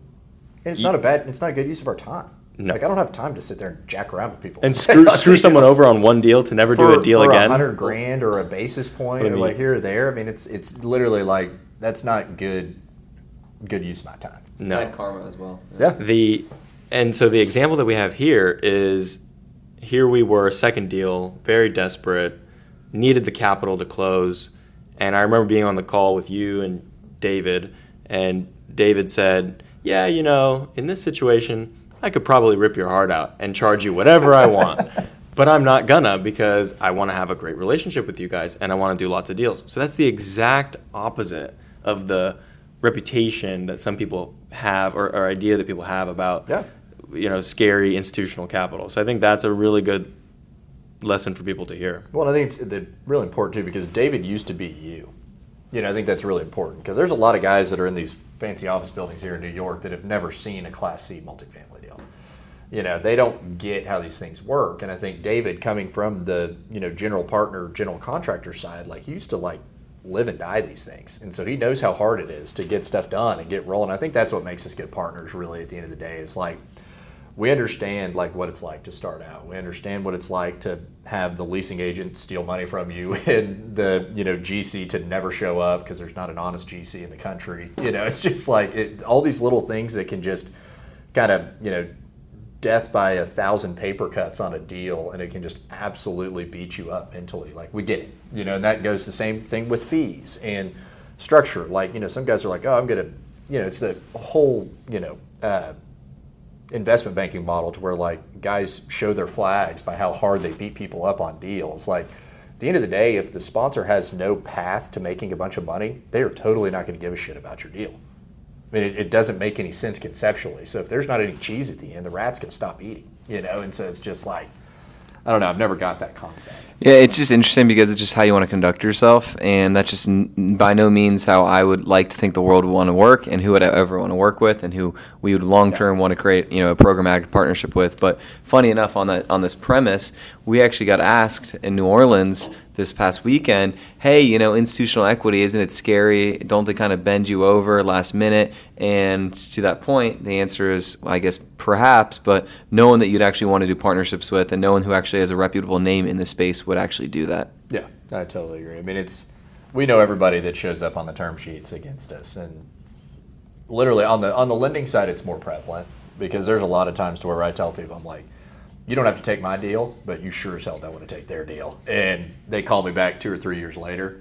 And it's You- not a bad, it's not a good use of our time. No. Like, I don't have time to sit there and jack around with people. and screw, screw someone over on one deal to never do a deal for again. A hundred grand or a basis point, or you like here or there. I mean, it's it's literally like that's not good, good use of my time. No. Bad karma as well. Yeah. The and so the example that we have here is here we were second deal, very desperate, needed the capital to close, and I remember being on the call with you and David, and David said, "Yeah, you know, in this situation, I could probably rip your heart out and charge you whatever I want." But I'm not gonna because I want to have a great relationship with you guys and I want to do lots of deals. So that's the exact opposite of the reputation that some people have or, or idea that people have about Yeah. You know scary institutional capital. So I think that's a really good lesson for people to hear. Well, I think it's really important too because David used to be you. You know, I think that's really important because there's a lot of guys that are in these fancy office buildings here in New York that have never seen a Class C multifamily deal. You know, they don't get how these things work, and I think David, coming from the you know general partner, general contractor side, like he used to like live and die these things, and so he knows how hard it is to get stuff done and get rolling. I think that's what makes us good partners. Really, at the end of the day, is like we understand like what it's like to start out. We understand what it's like to have the leasing agent steal money from you and the you know GC to never show up because there's not an honest GC in the country. You know, it's just like it, all these little things that can just kind of you know death by a thousand paper cuts on a deal and it can just absolutely beat you up mentally like we get it you know and that goes the same thing with fees and structure like you know some guys are like oh i'm gonna you know it's the whole you know uh, investment banking model to where like guys show their flags by how hard they beat people up on deals. Like at the end of the day, if the sponsor has no path to making a bunch of money, they are totally not going to give a shit about your deal. I mean, it, it doesn't make any sense conceptually. So if there's not any cheese at the end, the rat's going to stop eating, you know? And so it's just like, I don't know. I've never got that concept. Yeah, it's just interesting because it's just how you want to conduct yourself, and that's just n- by no means how I would like to think the world would want to work, and who would I ever want to work with, and who we would long term want to create, you know, a programmatic partnership with. But funny enough, on that on this premise, we actually got asked in New Orleans this past weekend, hey, you know, institutional equity isn't it scary? Don't they kind of bend you over last minute? And to that point, the answer is, I guess, perhaps, but no one that you'd actually want to do partnerships with, and no one who actually has a reputable name in the space would actually do that. Yeah, I totally agree. I mean, it's we know everybody that shows up on the term sheets against us, and literally on the on the lending side, it's more prevalent because there's a lot of times to where I tell people, I'm like, you don't have to take my deal, but you sure as hell don't want to take their deal. And they call me back two or three years later,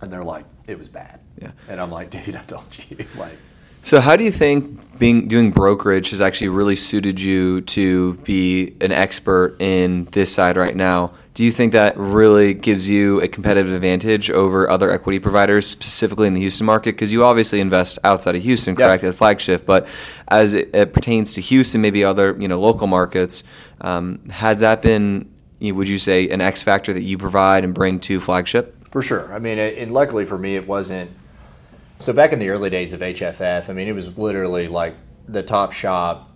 and they're like, it was bad. Yeah. And I'm like, dude, I told you, like. So, how do you think being doing brokerage has actually really suited you to be an expert in this side right now? Do you think that really gives you a competitive advantage over other equity providers, specifically in the Houston market? Because you obviously invest outside of Houston, correct, at flagship. But as it, it pertains to Houston, maybe other you know local markets, um, has that been? you know, Would you say an X factor that you provide and bring to flagship? For sure. I mean, it- and luckily for me, it wasn't. So back in the early days of HFF, I mean, it was literally like the top shop,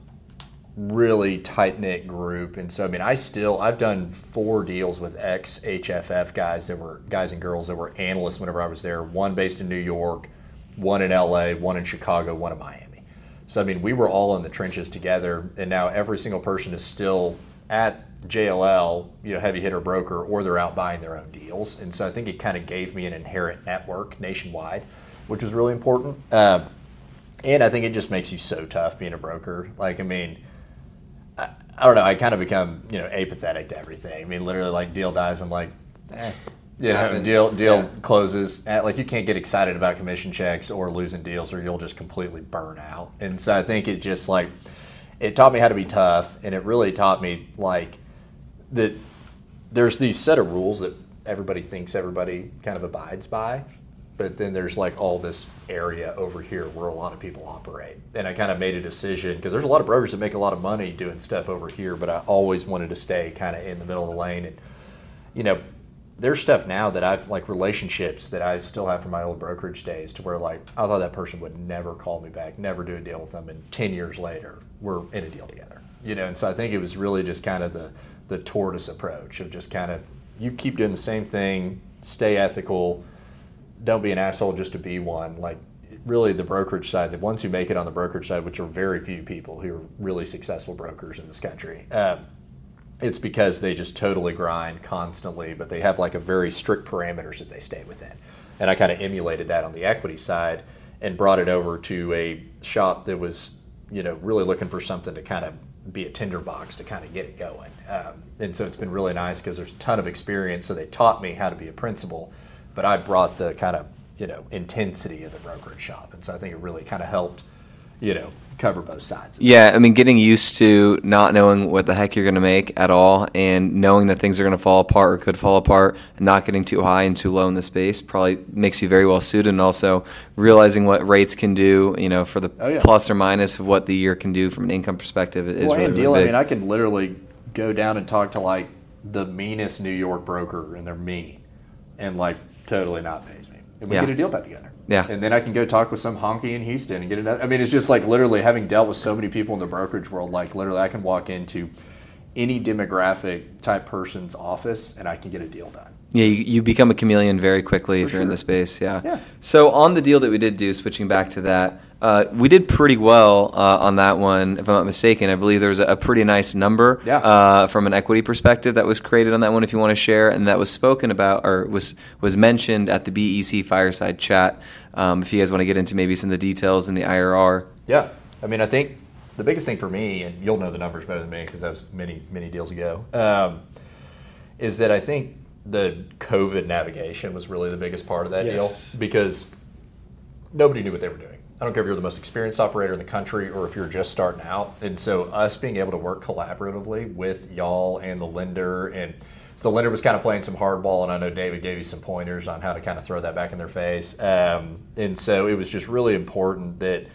really tight knit group. And so, I mean, I still I've done four deals with ex HFF guys that were guys and girls that were analysts whenever I was there. One based in New York, one in LA, one in Chicago, one in Miami. So I mean, we were all in the trenches together, and now every single person is still at JLL, you know, heavy hitter broker, or they're out buying their own deals. And so I think it kind of gave me an inherent network nationwide, which was really important. Um, and I think it just makes you so tough being a broker. Like, I mean, I, don't know. I kind of become you know apathetic to everything. I mean, literally, like deal dies, I'm like, eh. Know, Happens. deal deal Yeah. closes. At, like you can't get excited about commission checks or losing deals, or you'll just completely burn out. And so I think it just like it taught me how to be tough, and it really taught me like that. There's these set of rules that everybody thinks everybody kind of abides by, but then there's like all this area over here where a lot of people operate. And I kind of made a decision because there's a lot of brokers that make a lot of money doing stuff over here, but I always wanted to stay kind of in the middle of the lane. And you know, there's stuff now that I've like relationships that I still have from my old brokerage days to where like I thought that person would never call me back, never do a deal with them, and ten years later we're in a deal together. You know, and so I think it was really just kind of the the tortoise approach of just kind of you keep doing the same thing, stay ethical, don't be an asshole just to be one. Like really the brokerage side, the ones who make it on the brokerage side, which are very few people who are really successful brokers in this country. Um, it's because they just totally grind constantly, but they have like a very strict parameters that they stay within. And I kind of emulated that on the equity side and brought it over to a shop that was, you know, really looking for something to kind of be a tinderbox to kind of get it going. Um, and so it's been really nice because there's a ton of experience. So they taught me how to be a principal, but I brought the kind of, you know, intensity of the brokerage shop. And so I think it really kind of helped, you know, cover both sides. Yeah, I mean, getting used to not knowing what the heck you're going to make at all, and knowing that things are going to fall apart or could fall apart, and not getting too high and too low in the space probably makes you very well suited. And also realizing what rates can do, you know, for the Oh, yeah. plus or minus of what the year can do from an income perspective is well, really, and really deal. big. I mean, I could literally go down and talk to like the meanest New York broker, and they're mean, and like totally not pays me, and we Yeah. get a deal done together. Yeah. and then I can go talk with some honky in Houston and get another. I mean, it's just like literally having dealt with so many people in the brokerage world. Like literally, I can walk into any demographic type person's office, and I can get a deal done. Yeah, you, you become a chameleon very quickly if you're in the space. Yeah. Yeah. So on the deal that we did do, switching back to that, uh, we did pretty well uh, on that one, if I'm not mistaken. I believe there was a, a pretty nice number Yeah. uh, from an equity perspective that was created on that one. If you want to share, and that was spoken about or was was mentioned at the BEC fireside chat. Um, if you guys want to get into maybe some of the details in the IRR. Yeah, I mean, I think the biggest thing for me, and you'll know the numbers better than me because that was many, many deals ago, um, is that I think the COVID navigation was really the biggest part of that Yes. deal because nobody knew what they were doing. I don't care if you're the most experienced operator in the country or if you're just starting out. And so, us being able to work collaboratively with y'all and the lender, and so the lender was kind of playing some hardball, and I know David gave you some pointers on how to kind of throw that back in their face. Um, and so, it was just really important that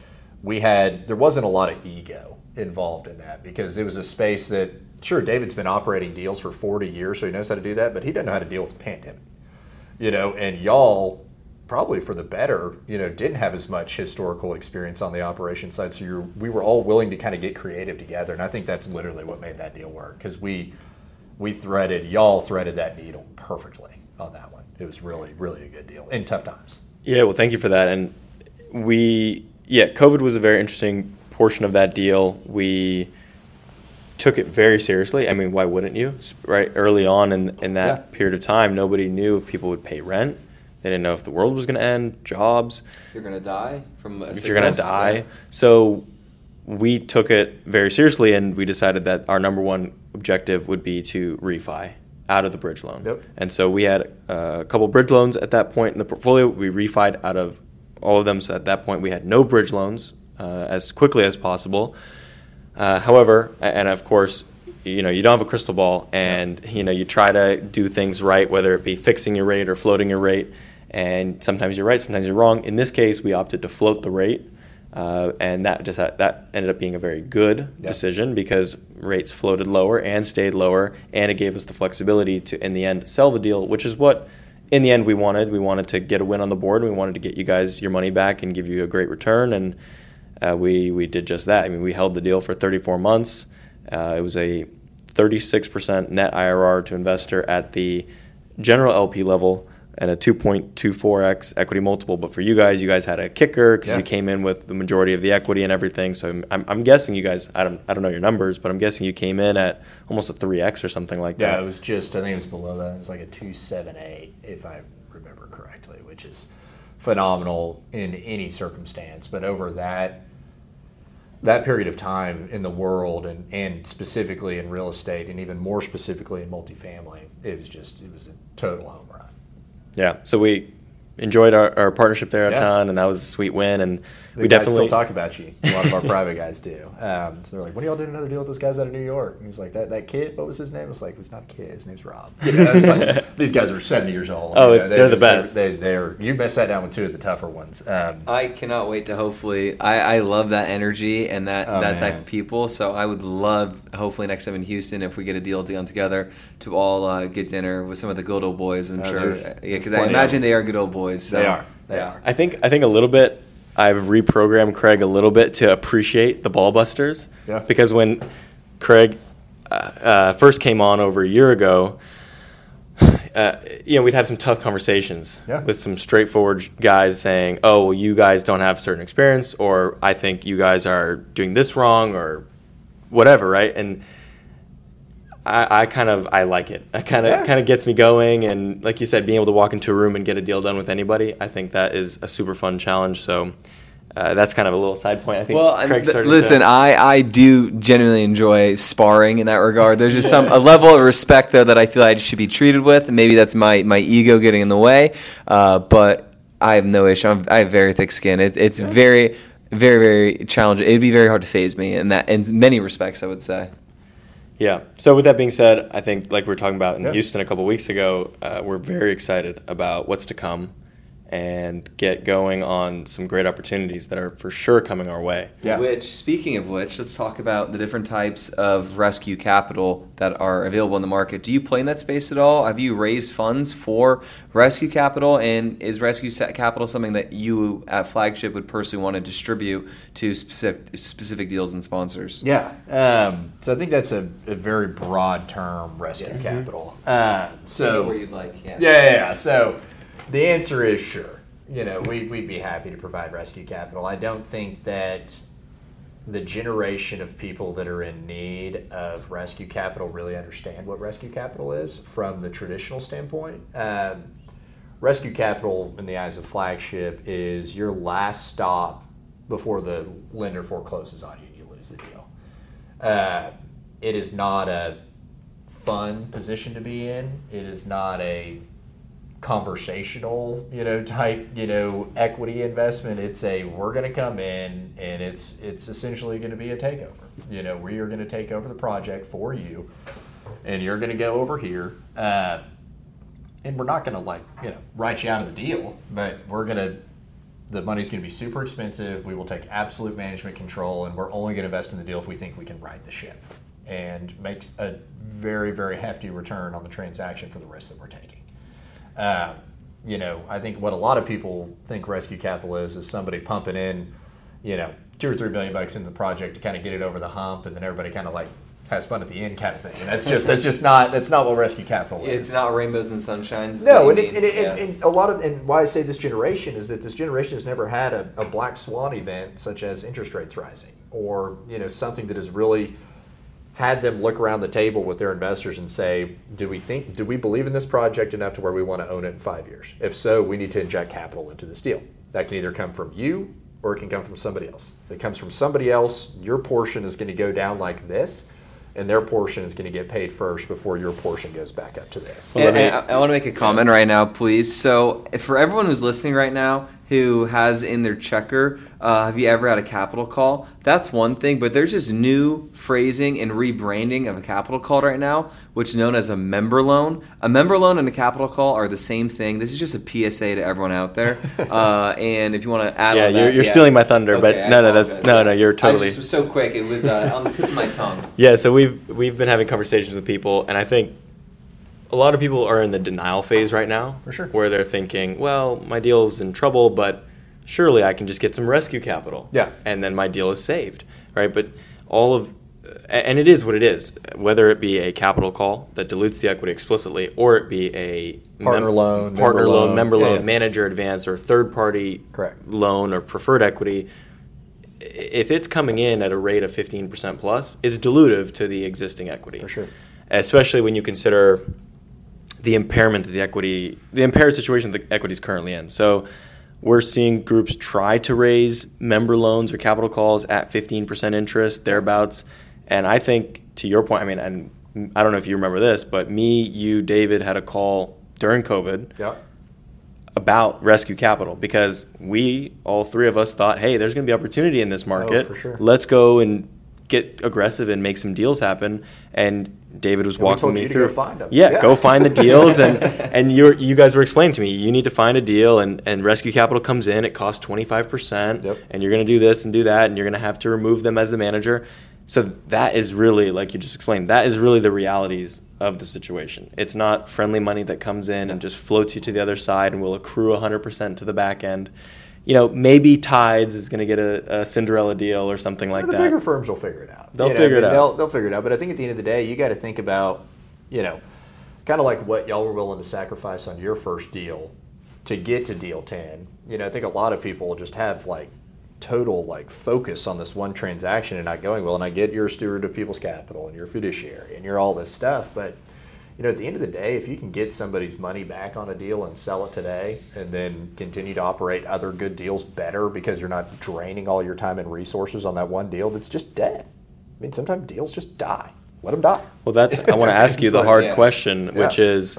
we had, there wasn't a lot of ego involved in that because it was a space that, sure, David's been operating deals for 40 years, so he knows how to do that, but he doesn't know how to deal with a pandemic you know, and y'all probably for the better, you know, didn't have as much historical experience on the operation side. So you're, we were all willing to kind of get creative together, and I think that's literally what made that deal work because we we threaded y'all threaded that needle perfectly on that one. It was really really a good deal in tough times. Yeah, well, thank you for that. And we, yeah, COVID was a very interesting portion of that deal. We took it very seriously. I mean, why wouldn't you? Right early on in, in that Yeah. period of time, nobody knew if people would pay rent. They didn't know if the world was going to end, jobs, You're going to die from if you're going to die. So we took it very seriously and we decided that our number one objective would be to refi out of the bridge loan. Yep. And so we had uh, a couple bridge loans at that point in the portfolio. We refied out of all of them. So at that point, we had no bridge loans uh, as quickly as possible. Uh, however, and of course, you know, you don't have a crystal ball, and you know, you try to do things right, whether it be fixing your rate or floating your rate. And sometimes you're right, sometimes you're wrong. In this case, we opted to float the rate, uh, and that just that ended up being a very good Yeah. decision because rates floated lower and stayed lower, and it gave us the flexibility to, in the end, sell the deal, which is what, in the end, we wanted. We wanted to get a win on the board. We wanted to get you guys your money back and give you a great return, and uh, we we did just that. I mean, we held the deal for 34 months. Uh, it was a 36% net IRR to investor at the general LP level and a 2.24x equity multiple. But for you guys, you guys had a kicker because Yeah. you came in with the majority of the equity and everything. So I'm, I'm, I'm guessing you guys, I don't, I don't know your numbers, but I'm guessing you came in at almost a 3x or something like Yeah, that. Yeah, it was just I think it was below that. It was like a two seven eight if I remember correctly, which is phenomenal in any circumstance. But over that, that period of time in the world and, and specifically in real estate and even more specifically in multifamily, it was just it was a total home run. Yeah. So we enjoyed our, our partnership there a Yeah. ton, and that was a sweet win. And The we guys definitely still talk about you. A lot of our private guys do. Um, so they're like, "When are y'all doing another deal with those guys out of New York?" And he's like, "That that kid, what was his name?" I was like, "It was not a kid. His name's Rob." You know, like, these guys are seventy years old. Oh, You know, it's- they're the best. They, they're you messed that down with two of the tougher ones. Um, I cannot wait to hopefully. I, I love that energy and that, Oh, that type of people. So I would love, hopefully next time in Houston, if we get a deal done together, to all uh, get dinner with some of the good old boys. I'm Oh, sure, yeah, because I imagine they are good old boys. So. They are. They yeah. are. I think I think a little bit. I've reprogrammed Craig a little bit to appreciate the ball busters. Yeah. Because when Craig uh, uh, first came on over a year ago, uh, you know, we'd have some tough conversations Yeah. with some straightforward guys saying, "Oh, well, you guys don't have certain experience," or "I think you guys are doing this wrong," or whatever, right? And I, I kind of I like it. It kind of Yeah. kind of gets me going, and like you said, being able to walk into a room and get a deal done with anybody, I think that is a super fun challenge. So uh, that's kind of a little side point. I think Well, and Craig th- listen, to, I, I do genuinely enjoy sparring in that regard. There's just some a level of respect though that I feel I should be treated with, and maybe that's my, my ego getting in the way. Uh, but I have no issue. I'm, I have very thick skin. It, it's very, very, very challenging. It'd be very hard to faze me in that in many respects. I would say. Yeah. So with that being said, I think like we were talking about in Yeah. Houston a couple weeks ago, uh, we're very excited about what's to come, and get going on some great opportunities that are for sure coming our way. Yeah. Which, speaking of which, let's talk about the different types of rescue capital that are available in the market. Do you play in that space at all? Have you raised funds for rescue capital? And is rescue sa- capital something that you at Flagship would personally want to distribute to specific specific deals and sponsors? Yeah. Um, so I think that's a, a very broad term, rescue Yes. capital. Uh, so where you'd like, yeah. Yeah, yeah, yeah. So the answer is sure. You know, we, we'd be happy to provide rescue capital. I don't think that the generation of people that are in need of rescue capital really understand what rescue capital is from the traditional standpoint. Um, rescue capital, in the eyes of flagship, is your last stop before the lender forecloses on you and you lose the deal. Uh, it is not a fun position to be in. It is not a conversational, you know, type, you know, equity investment. It's a we're going to come in and it's it's essentially going to be a takeover. You know, we are going to take over the project for you, and you're going to go over here. Uh, and we're not going to like you know write you out of the deal, but we're going to the money's going to be super expensive. We will take absolute management control, and we're only going to invest in the deal if we think we can ride the ship, and makes a very very hefty return on the transaction for the risk that we're taking. Uh, you know, I think what a lot of people think rescue capital is is somebody pumping in, you know, two or three million bucks into the project to kind of get it over the hump, and then everybody kind of like has fun at the end kind of thing. And that's just that's just not that's not what rescue capital is. It's not rainbows and sunshines. No, and, it, and, mean. it, and, and a lot of and why I say this generation is that this generation has never had a, a black swan event such as interest rates rising or you know something that has really had them look around the table with their investors and say, do we think do we believe in this project enough to where we want to own it in five years? If so, we need to inject capital into this deal. That can either come from you or it can come from somebody else. If it comes from somebody else, your portion is going to go down like this. And their portion is going to get paid first before your portion goes back up to this. And, and I, I want to make a comment right now, please. So, if for everyone who's listening right now who has in their checker, uh, have you ever had a capital call? That's one thing, but there's this new phrasing and rebranding of a capital call right now, which is known as a member loan. A member loan and a capital call are the same thing. This is just a PSA to everyone out there. Uh, and if you want to add Yeah, on you're, that, you're yeah. stealing my thunder, Okay, but I no, no, that's apologize. no, no, you're totally. I totally. just was so quick; it was uh, on the tip of my tongue. Yeah, so we've we've been having conversations with people, and I think a lot of people are in the denial phase right now, For sure. where they're thinking, "Well, my deal's in trouble, but surely I can just get some rescue capital, Yeah. and then my deal is saved, right?" But all of and it is what it is, whether it be a capital call that dilutes the equity explicitly, or it be a Partner loan, partner member loan, loan, member loan, yeah. manager advance, or third party Correct. loan or preferred equity if it's coming in at a rate of 15% plus, it's dilutive to the existing equity. For sure. Especially when you consider the impairment that the equity, the impaired situation that the equity is currently in. So we're seeing groups try to raise member loans or capital calls at 15% interest, thereabouts. And I think, to your point, I mean, and I don't know if you remember this, but me, you, David had a call during COVID Yep. about rescue capital because we, all three of us, thought, hey, there's going to be opportunity in this oh, market. Oh, sure. Let's go and get aggressive and make some deals happen. And David was And walking me through. go. Yeah, Yeah. go find the deals, and and you you guys were explaining to me you need to find a deal, and and rescue capital comes in. It costs twenty five percent, and you're going to do this and do that, and you're going to have to remove them as the manager. So that is really, like you just explained, that is really the realities of the situation. It's not friendly money that comes in and just floats you to the other side and will accrue 100% to the back end. You know, maybe Tides is going to get a, a Cinderella deal or something like the that. bigger firms will figure it out. They'll You know, figure I it out. They'll, they'll figure it out. But I think at the end of the day, you got to think about, you know, kind of like what y'all were willing to sacrifice on your first deal to get to deal 10. You know, I think a lot of people just have like total like focus on this one transaction and not going well. And I get you're a steward of people's capital and you're a fiduciary and you're all this stuff. But, you know, at the end of the day, if you can get somebody's money back on a deal and sell it today and then continue to operate other good deals better because you're not draining all your time and resources on that one deal that's just dead. I mean, sometimes deals just die. Let them die. Well, that's I want to ask you It's the like, hard yeah. question, which is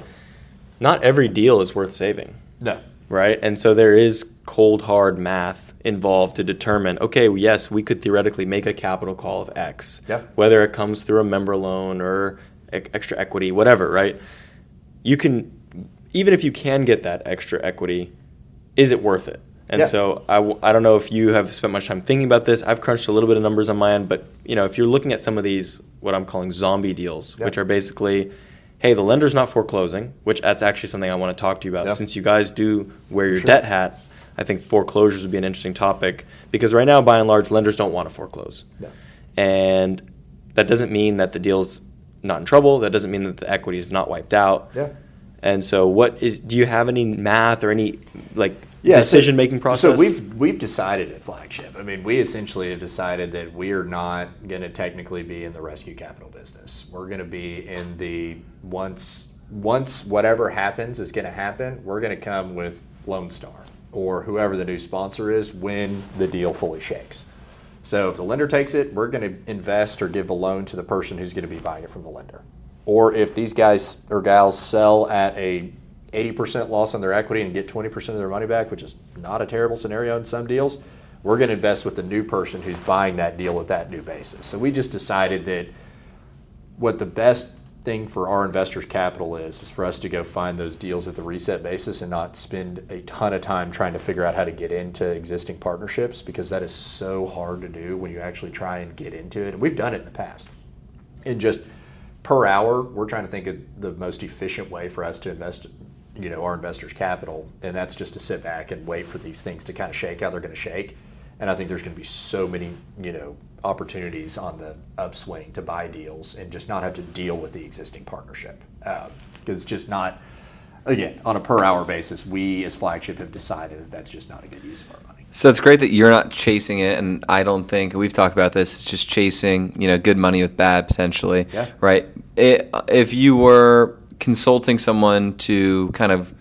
not every deal is worth saving. No. right? And so there is cold hard math involved to determine. Okay, well, yes, we could theoretically make a capital call of X, Yeah. whether it comes through a member loan or e- extra equity, whatever, right? You can, even if you can get that extra equity, is it worth it? And Yeah. so I, w- I don't know if you have spent much time thinking about this. I've crunched a little bit of numbers on my end, but you know, if you're looking at some of these, what I'm calling zombie deals, Yeah. which are basically, hey, the lender's not foreclosing, which that's actually something I want to talk to you about. Yeah. Since you guys do wear your Sure. debt hat, I think foreclosures would be an interesting topic because right now, by and large, lenders don't want to foreclose. And that doesn't mean that the deal's not in trouble. That doesn't mean that the equity is not wiped out. Yeah. And so, what is? Do you have any math or any like Yeah, decision making process? So we've we've decided at Flagship. I mean, we essentially have decided that we are not going to technically be in the rescue capital business. We're going to be in the once once whatever happens is going to happen. We're going to come with Lone Star or whoever the new sponsor is when the deal fully shakes. So if the lender takes it, we're going to invest or give the loan to the person who's going to be buying it from the lender. Or if these guys or gals sell at a 80% loss on their equity and get 20% of their money back, which is not a terrible scenario in some deals, we're going to invest with the new person who's buying that deal at that new basis. So we just decided that what the best thing for our investors' capital is is for us to go find those deals at the reset basis and not spend a ton of time trying to figure out how to get into existing partnerships because that is so hard to do when you actually try and get into it. And we've done it in the past. And just per hour, we're trying to think of the most efficient way for us to invest, you know, our investors' capital, and that's just to sit back and wait for these things to kind of shake how they're going to shake. And I think there's going to be so many, you know, opportunities on the upswing to buy deals and just not have to deal with the existing partnership um, because it's just not. Again, on a per hour basis, we as flagship have decided that that's just not a good use of our money. So it's great that you're not chasing it, and I don't think we've talked about this. It's just chasing, you know, good money with bad potentially, Yeah. right? It, if you were consulting someone to kind of,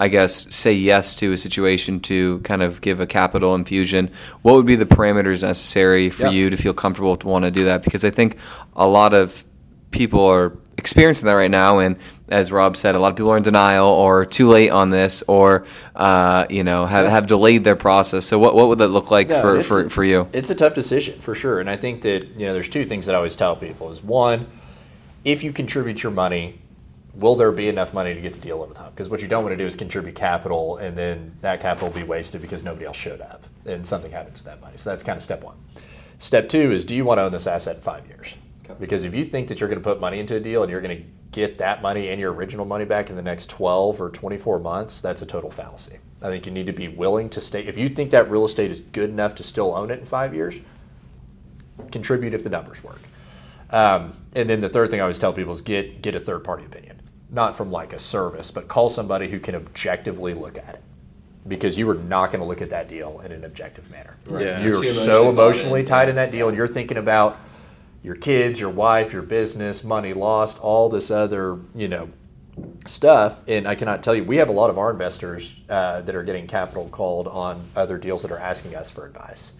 I guess, say yes to a situation to kind of give a capital infusion, what would be the parameters necessary for Yeah. you to feel comfortable to want to do that? Because I think a lot of people are experiencing that right now and as rob said a lot of people are in denial or too late on this or uh, you know have, have delayed their process so what, what would that look like for, for, for you It's a tough decision for sure, and I think that you know there's two things that I always tell people: is one, if you contribute your money, will there be enough money to get the deal over the time? Because what you don't want to do is contribute capital, and then that capital will be wasted because nobody else showed up, and something happens with that money. So that's kind of step one. Step two is: do you want to own this asset in five years? Because if you think that you're going to put money into a deal and you're going to get that money and your original money back in the next 12 or 24 months, that's a total fallacy. I think you need to be willing to stay. If you think that real estate is good enough to still own it in five years, contribute if the numbers work. Um, and then the third thing I always tell people is get get a third party opinion, not from like a service, but call somebody who can objectively look at it, because you are not going to look at that deal in an objective manner. Right. Yeah. You're emotionally so emotionally in. tied in that deal, and you're thinking about your kids, your wife, your business, money lost, all this other, you know, stuff. And I cannot tell you, we have a lot of our investors uh, that are getting capital called on other deals that are asking us for advice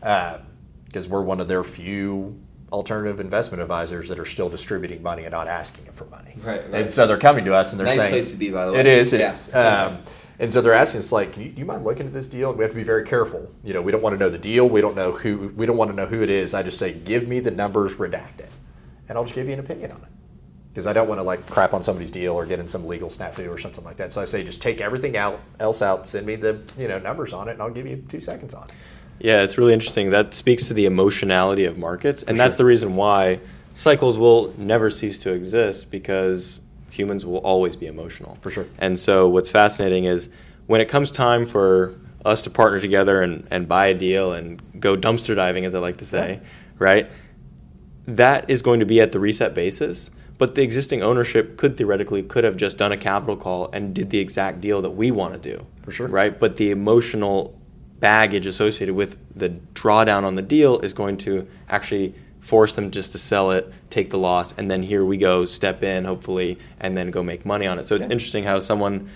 because uh, we're one of their few alternative investment advisors that are still distributing money and not asking them for money. Right, right. And so they're coming to us and they're Nice saying, "Nice place to be, by the way. It is. It Yeah. is. Um, and so they're asking us like, Can you, you mind looking at this deal? We have to be very careful. You know, we don't want to know the deal. We don't know who. We don't want to know who it is. I just say, give me the numbers redacted, and I'll just give you an opinion on it. Because I don't want to like crap on somebody's deal or get in some legal snafu or something like that. So I say, just take everything out else out. Send me the you know numbers on it, and I'll give you two seconds on it. Yeah, it's really interesting. That speaks to the emotionality of markets, and that's the reason why cycles will never cease to exist because humans will always be emotional. For sure. And so, what's fascinating is when it comes time for us to partner together and, and buy a deal and go dumpster diving, as I like to say, right? That is going to be at the reset basis. But the existing ownership could theoretically could have just done a capital call and did the exact deal that we want to do. For sure. Right? But the emotional baggage associated with the drawdown on the deal is going to actually force them just to sell it, take the loss, and then here we go, step in, hopefully, and then go make money on it. So it's Yeah. interesting how someone,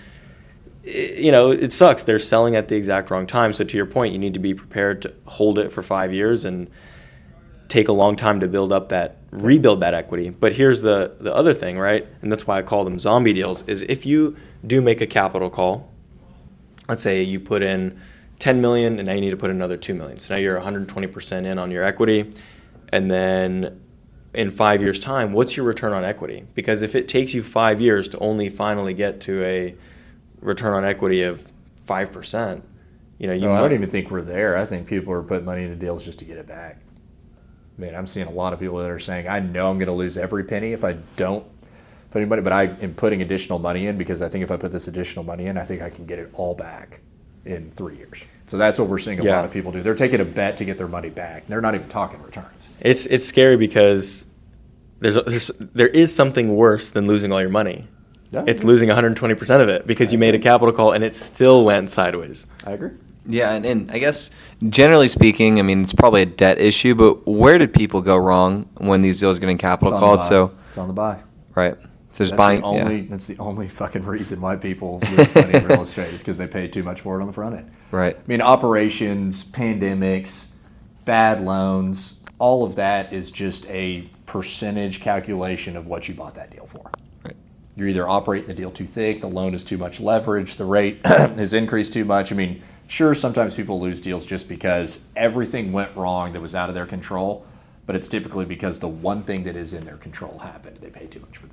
you know, it sucks. They're selling at the exact wrong time. So to your point, you need to be prepared to hold it for five years and take a long time to build up that rebuild that equity. But here's the the other thing, right? And that's why I call them zombie deals. Is if you do make a capital call, let's say you put in 10 million and now you need to put another 2 million. So now you're 120% in on your equity. And then in five years' time, what's your return on equity? Because if it takes you five years to only finally get to a return on equity of 5%, you know, you No, I might- don't even think we're there. I think people are putting money into deals just to get it back. Man, I'm seeing a lot of people that are saying, I know I'm going to lose every penny if I don't put any money, but I am putting additional money in because I think if I put this additional money in, I think I can get it all back in three years. So that's what we're seeing a Yeah. lot of people do. They're taking a bet to get their money back. They're not even talking returns. It's it's scary because there's, there's there is something worse than losing all your money. Yeah. It's losing 120% of it because you made a capital call and it still went sideways. I agree. Yeah, and, and I guess generally speaking, I mean it's probably a debt issue, but where did people go wrong when these deals are getting capital It's called? So it's on the buy. right, so just That's buying. the only. yeah, That's the only fucking reason why people lose money in real estate is because they paid too much for it on the front end. right. I mean, operations, pandemics, bad loans, all of that is just a percentage calculation of what you bought that deal for. Right. You're either operating the deal too thick, the loan is too much leverage, the rate has increased too much. I mean, sure, sometimes people lose deals just because everything went wrong that was out of their control, but it's typically because the one thing that is in their control happened. They paid too much for the asset.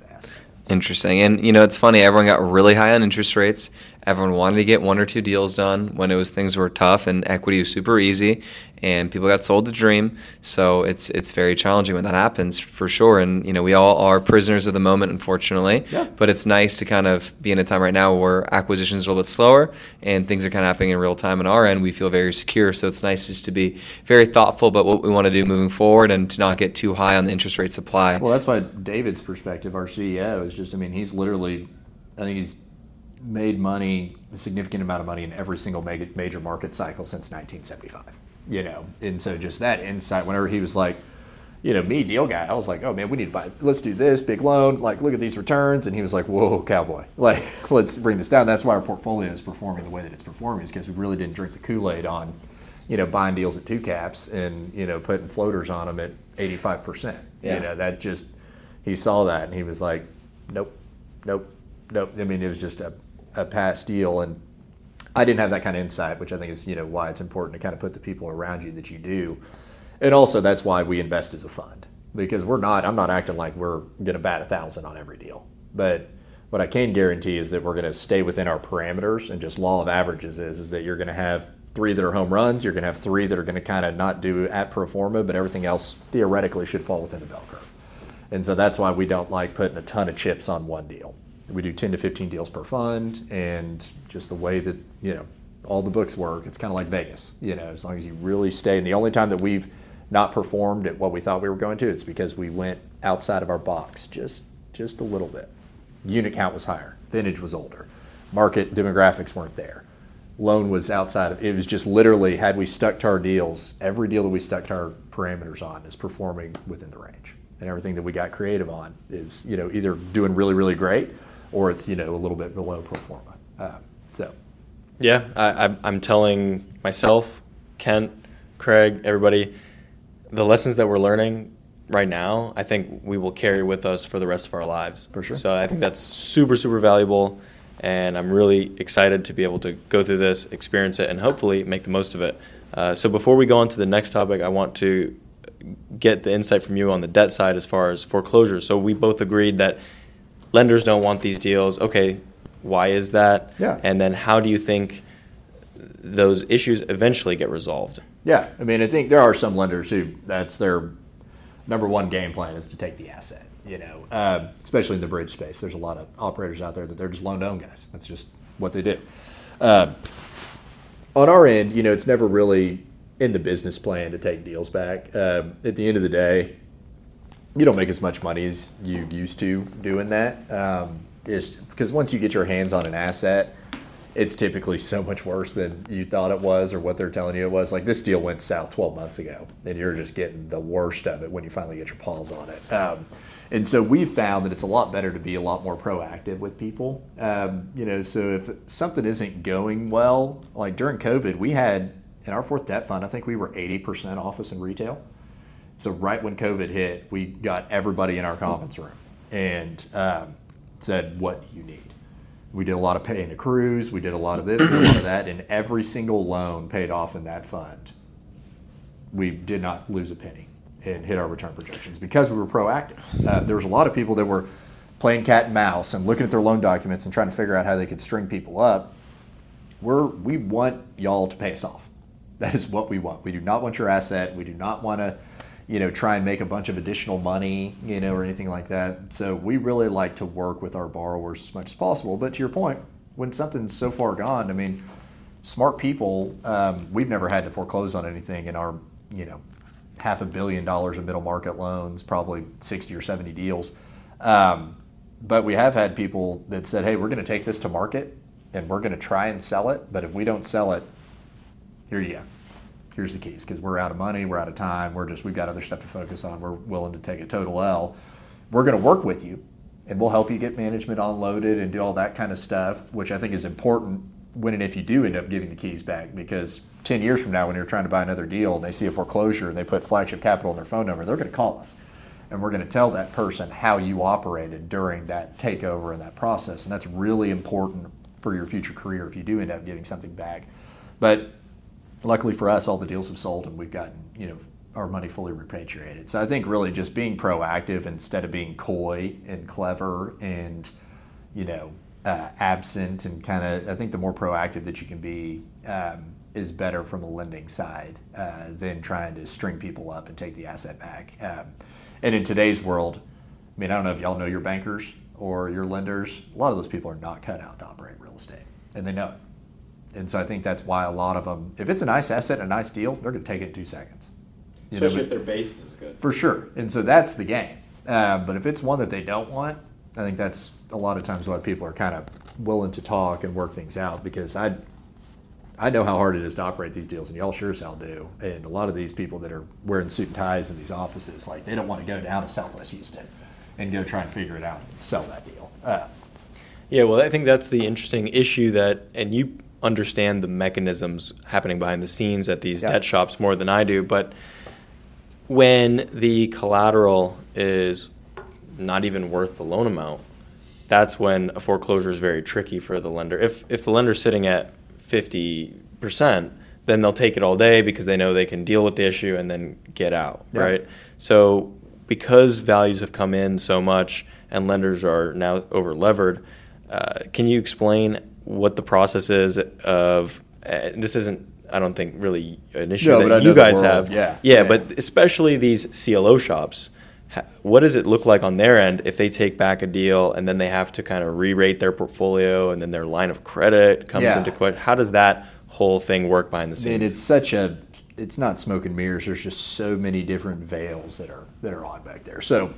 Interesting. And you know, it's funny. Everyone got really high on interest rates. Everyone wanted to get one or two deals done when it was things were tough and equity was super easy, and people got sold the dream. So it's it's very challenging when that happens for sure. And you know, we all are prisoners of the moment, unfortunately. Yeah. But it's nice to kind of be in a time right now where acquisitions are a little bit slower and things are kind of happening in real time on our end. We feel very secure. So it's nice just to be very thoughtful about what we want to do moving forward and to not get too high on the interest rate supply. Well, that's why David's perspective, our CEO, is just, I mean, he's literally, I think he's made money, a significant amount of money in every single major, major market cycle since 1975. You know, and so just that insight, whenever he was like, you know, me, deal guy, I was like, oh man, we need to buy, let's do this, big loan, like, look at these returns. And he was like, whoa, cowboy, like, let's bring this down. That's why our portfolio is performing the way that it's performing, is because we really didn't drink the Kool Aid on, you know, buying deals at two caps and, you know, putting floaters on them at 85%. Yeah. You know, that just, he saw that and he was like, nope, nope, nope. I mean, it was just a, a past deal. And I didn't have that kind of insight, which I think is, you know, why it's important to kind of put the people around you that you do. And also that's why we invest as a fund because we're not, I'm not acting like we're going to bat a thousand on every deal. But what I can guarantee is that we're going to stay within our parameters and just law of averages is, is that you're going to have three that are home runs. You're going to have three that are going to kind of not do at pro forma, but everything else theoretically should fall within the bell curve. And so that's why we don't like putting a ton of chips on one deal. We do 10 to 15 deals per fund, and just the way that, you know, all the books work, it's kind of like Vegas. You know, as long as you really stay. And the only time that we've not performed at what we thought we were going to, it's because we went outside of our box just just a little bit. Unit count was higher, vintage was older, market demographics weren't there, loan was outside of. It was just literally had we stuck to our deals, every deal that we stuck to our parameters on is performing within the range, and everything that we got creative on is you know either doing really really great or it's you know a little bit below pro forma. Uh, so Yeah, I, I'm telling myself, Kent, Craig, everybody, the lessons that we're learning right now, I think we will carry with us for the rest of our lives. For sure. So I think that's super, super valuable. And I'm really excited to be able to go through this, experience it, and hopefully make the most of it. Uh, so before we go on to the next topic, I want to get the insight from you on the debt side as far as foreclosures. So we both agreed that lenders don't want these deals. Okay, why is that? Yeah. And then how do you think those issues eventually get resolved? Yeah, I mean, I think there are some lenders who that's their number one game plan is to take the asset. You know, uh, especially in the bridge space, there's a lot of operators out there that they're just loan to own guys. That's just what they do. Uh, on our end, you know, it's never really in the business plan to take deals back. Um, at the end of the day, you don't make as much money as you used to doing that. Um, because once you get your hands on an asset, it's typically so much worse than you thought it was or what they're telling you it was. Like this deal went south 12 months ago, and you're just getting the worst of it when you finally get your paws on it. Um, and so we've found that it's a lot better to be a lot more proactive with people. Um, you know, so if something isn't going well, like during COVID, we had in our fourth debt fund, I think we were 80% office and retail. So right when COVID hit, we got everybody in our conference room and um, said, "What do you need?" We did a lot of paying to cruise. We did a lot of this, a lot of that, and every single loan paid off in that fund. We did not lose a penny and hit our return projections because we were proactive. Uh, there was a lot of people that were playing cat and mouse and looking at their loan documents and trying to figure out how they could string people up. We're we want y'all to pay us off. That is what we want. We do not want your asset. We do not want to, you know, try and make a bunch of additional money, you know, or anything like that. So we really like to work with our borrowers as much as possible. But to your point, when something's so far gone, I mean, smart people, um, we've never had to foreclose on anything in our, you know, half a billion dollars of middle market loans, probably 60 or 70 deals. Um, but we have had people that said, hey, we're going to take this to market and we're going to try and sell it. But if we don't sell it, here you go. Here's the keys because we're out of money, we're out of time, we're just, we've got other stuff to focus on. We're willing to take a total L. We're going to work with you and we'll help you get management unloaded and do all that kind of stuff, which I think is important when and if you do end up giving the keys back because 10 years from now when you're trying to buy another deal and they see a foreclosure and they put flagship capital in their phone number they're going to call us and we're going to tell that person how you operated during that takeover and that process and that's really important for your future career if you do end up giving something back but luckily for us all the deals have sold and we've gotten you know our money fully repatriated. So i think really just being proactive instead of being coy and clever and you know uh, absent and kind of i think the more proactive that you can be um, is better from the lending side uh, than trying to string people up and take the asset back. Um, and in today's world i mean i don't know if y'all know your bankers or your lenders. A lot of those people are not cut out to operate real estate and they know it and so i think that's why a lot of them if it's a nice asset and a nice deal they're going to take it in two seconds You Especially but- if their base is good. for sure. And so that's the game. Uh, but if it's one that they don't want, I think that's a lot of times why people are kind of willing to talk and work things out because I, I know how hard it is to operate these deals, and y'all sure as hell do. And a lot of these people that are wearing suit and ties in these offices, like they don't want to go down to Southwest Houston and go try and figure it out and sell that deal. Uh, Yeah, well, I think that's the interesting issue that, and you understand the mechanisms happening behind the scenes at these Yeah. debt shops more than I do, but when the collateral is not even worth the loan amount, that's when a foreclosure is very tricky for the lender. If if the lender's sitting at fifty percent, then they'll take it all day because they know they can deal with the issue and then get out, Yeah. right? So because values have come in so much and lenders are now over levered, uh, can you explain what the process is of? Uh, this isn't, I don't think, really an issue No, that but you guys have. yeah. yeah, Yeah. but especially these CLO shops. What does it look like on their end if they take back a deal and then they have to kind of re-rate their portfolio and then their line of credit comes Yeah. into question? How does that whole thing work behind the scenes? And it's such a it's not smoke and mirrors. There's just so many different veils that are that are on back there. So,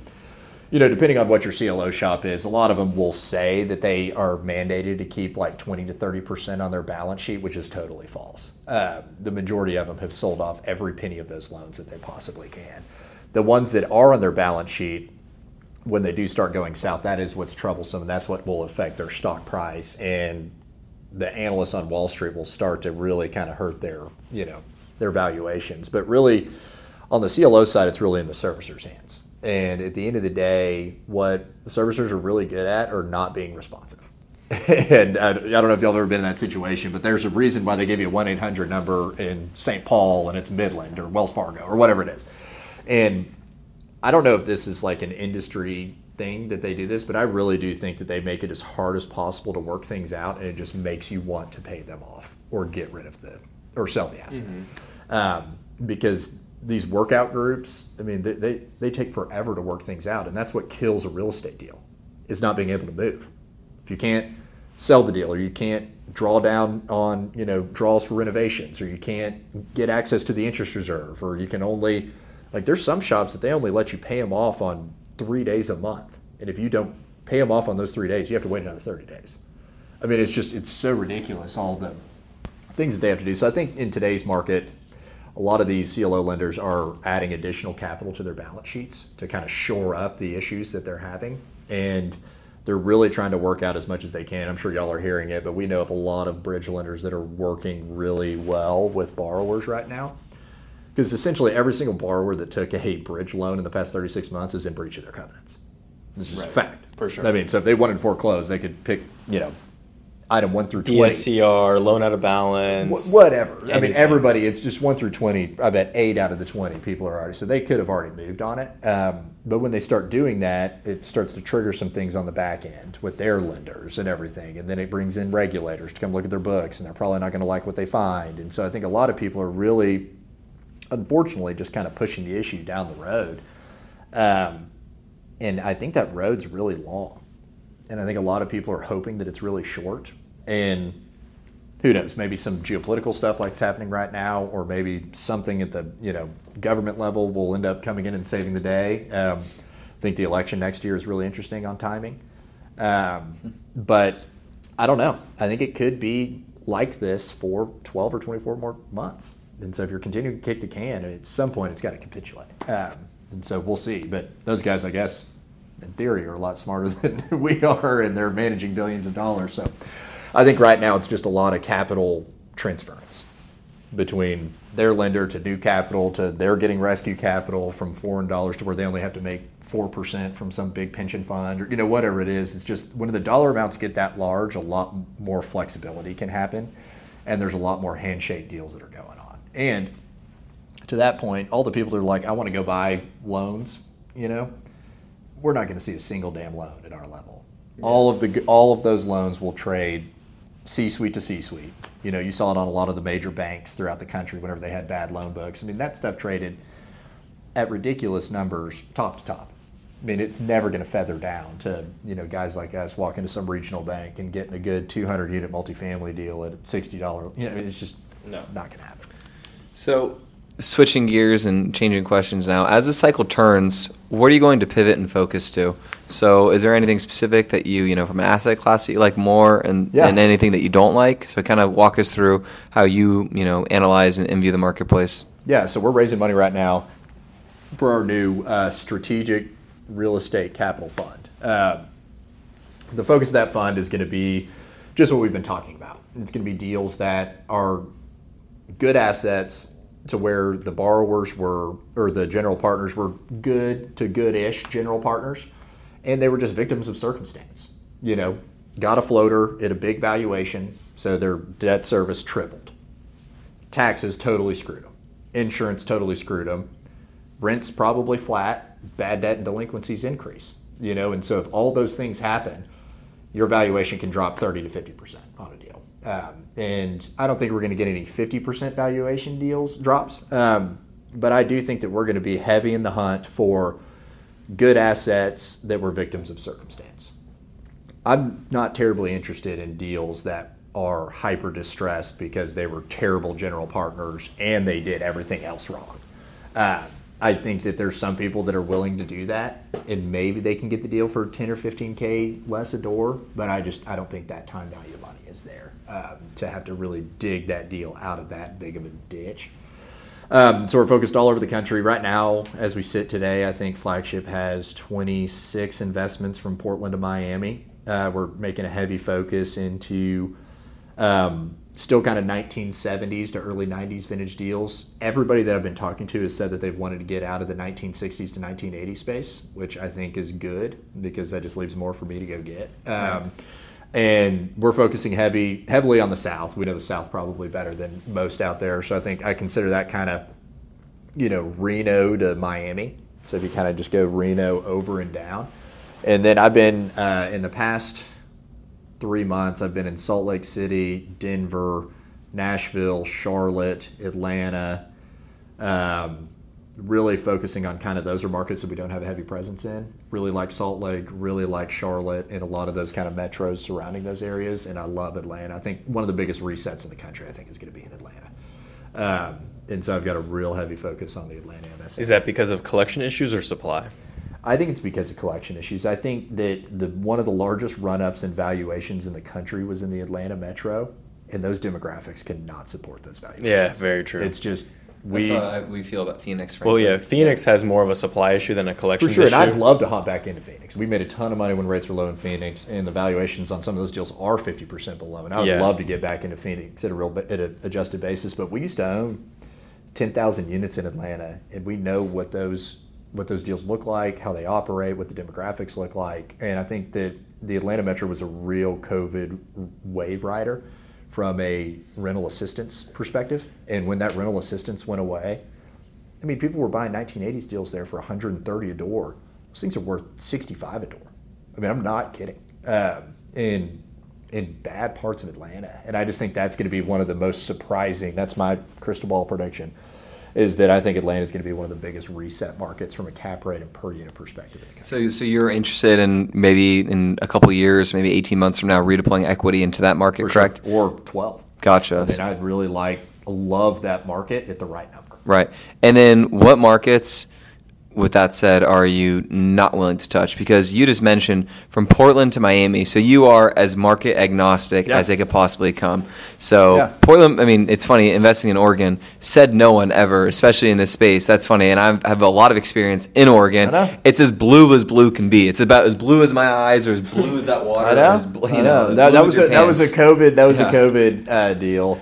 you know, depending on what your CLO shop is, a lot of them will say that they are mandated to keep like 20 to 30 percent on their balance sheet, which is totally false. Uh, the majority of them have sold off every penny of those loans that they possibly can. The ones that are on their balance sheet, when they do start going south, that is what's troublesome, and that's what will affect their stock price. And the analysts on Wall Street will start to really kind of hurt their, you know, their valuations. But really, on the CLO side, it's really in the servicers' hands. And at the end of the day, what the servicers are really good at are not being responsive. and I, I don't know if y'all have ever been in that situation, but there's a reason why they give you a 1 800 number in St. Paul and it's Midland or Wells Fargo or whatever it is. And I don't know if this is like an industry thing that they do this, but I really do think that they make it as hard as possible to work things out, and it just makes you want to pay them off or get rid of the or sell the asset mm-hmm. um, because these workout groups. I mean, they, they they take forever to work things out, and that's what kills a real estate deal is not being able to move. If you can't sell the deal, or you can't draw down on you know draws for renovations, or you can't get access to the interest reserve, or you can only like there's some shops that they only let you pay them off on three days a month, and if you don't pay them off on those three days, you have to wait another 30 days. I mean, it's just it's so ridiculous all the things that they have to do. So I think in today's market, a lot of these CLO lenders are adding additional capital to their balance sheets to kind of shore up the issues that they're having, and they're really trying to work out as much as they can. I'm sure y'all are hearing it, but we know of a lot of bridge lenders that are working really well with borrowers right now. Because essentially every single borrower that took a bridge loan in the past 36 months is in breach of their covenants. This is right. fact. For sure. I mean, so if they wanted to foreclose, they could pick, you know, item one through 20. DSCR, loan out of balance. Wh- whatever. Anything. I mean, everybody, it's just one through 20. I bet eight out of the 20 people are already, so they could have already moved on it. Um, but when they start doing that, it starts to trigger some things on the back end with their lenders and everything. And then it brings in regulators to come look at their books, and they're probably not going to like what they find. And so I think a lot of people are really, unfortunately, just kind of pushing the issue down the road. Um, and I think that road's really long and I think a lot of people are hoping that it's really short. And who knows? Maybe some geopolitical stuff like's happening right now, or maybe something at the you know government level will end up coming in and saving the day. Um, I think the election next year is really interesting on timing, um, but I don't know. I think it could be like this for 12 or 24 more months. And so if you're continuing to kick the can, at some point it's got to capitulate. Um, and so we'll see. But those guys, I guess, in theory, are a lot smarter than we are, and they're managing billions of dollars. So I think right now it's just a lot of capital transference between their lender to new capital to they're getting rescue capital from foreign dollars to where they only have to make 4% from some big pension fund or you know whatever it is it's just when the dollar amounts get that large a lot more flexibility can happen and there's a lot more handshake deals that are going on and to that point all the people that are like i want to go buy loans you know we're not going to see a single damn loan at our level. Yeah. All of the all of those loans will trade C-suite to C-suite. You know, you saw it on a lot of the major banks throughout the country whenever they had bad loan books. I mean, that stuff traded at ridiculous numbers, top to top. I mean, it's never going to feather down to you know guys like us walking to some regional bank and getting a good 200 unit multifamily deal at $60. You know, it's just no. it's not going to happen. So switching gears and changing questions now. As the cycle turns, what are you going to pivot and focus to? So, is there anything specific that you, you know, from an asset class that you like more, and, yeah. and anything that you don't like? So, kind of walk us through how you, you know, analyze and, and view the marketplace. Yeah. So, we're raising money right now for our new uh, strategic real estate capital fund. Uh, the focus of that fund is going to be just what we've been talking about. It's going to be deals that are good assets to where the borrowers were or the general partners were good to good-ish general partners and they were just victims of circumstance. You know got a floater at a big valuation so their debt service tripled. Taxes totally screwed them insurance totally screwed them rents probably flat. Bad debt and delinquencies increase you know and so if all those things happen your valuation can drop 30 to 50% on a deal. Um, and I don't think we're going to get any 50% valuation deals drops. Um, but I do think that we're going to be heavy in the hunt for good assets that were victims of circumstance. I'm not terribly interested in deals that are hyper distressed because they were terrible general partners and they did everything else wrong. Uh, I think that there's some people that are willing to do that, and maybe they can get the deal for 10 or 15k less a door. But I just I don't think that time value of money is there um, to have to really dig that deal out of that big of a ditch. Um, so we're focused all over the country right now. As we sit today, I think Flagship has 26 investments from Portland to Miami. Uh, we're making a heavy focus into um, still kind of 1970s to early 90s vintage deals. Everybody that I've been talking to has said that they've wanted to get out of the 1960s to 1980s space, which I think is good because that just leaves more for me to go get. Um, and we're focusing heavy heavily on the South. We know the South probably better than most out there, so I think I consider that kind of you know Reno to Miami. So if you kind of just go Reno over and down, and then I've been uh, in the past three months. I've been in Salt Lake City, Denver, Nashville, Charlotte, Atlanta. Um, really focusing on kind of those are markets that we don't have a heavy presence in. Really like Salt Lake, really like Charlotte, and a lot of those kind of metros surrounding those areas. And I love Atlanta. I think one of the biggest resets in the country, I think, is going to be in Atlanta. Um, and so I've got a real heavy focus on the Atlanta MSA. Is that because of collection issues or supply? I think it's because of collection issues. I think that the one of the largest run-ups in valuations in the country was in the Atlanta metro, and those demographics cannot support those valuations. Yeah, very true. It's just we I, we feel about Phoenix. well, yeah, Phoenix has more of a supply issue than a collection. for sure. issue. And I'd love to hop back into Phoenix. We made a ton of money when rates were low in Phoenix, and the valuations on some of those deals are fifty percent below. And I would Yeah. love to get back into Phoenix at a real at an adjusted basis. But we used to own ten thousand units in Atlanta, and we know what those what those deals look like, how they operate, what the demographics look like. And I think that the Atlanta Metro was a real COVID wave rider from a rental assistance perspective. And when that rental assistance went away, I mean, people were buying 1980s deals there for 130 a door. Those things are worth 65 a door. I mean, I'm not kidding. Um, in in bad parts of Atlanta, and I just think that's going to be one of the most surprising. That's my crystal ball prediction. Is that I think Atlanta is going to be one of the biggest reset markets from a cap rate and per unit perspective. in the country. So, so you're interested in maybe in a couple years, maybe 18 months from now, redeploying equity into that market, For sure. correct? Or 12. Gotcha. I mean, I really like, love that market at the right number. Right. And then what markets, with that said, are you not willing to touch? Because you just mentioned from Portland to Miami, so you are as market agnostic Yeah. as they could possibly come. So Yeah. Portland, I mean, it's funny, investing in Oregon said no one ever, especially in this space. That's funny. And I have a lot of experience in Oregon. It's as blue as blue can be. It's about as blue as my eyes or as blue as that water. I know. as you know, know. That, that was a, that was a COVID. That was Yeah. a COVID uh, deal.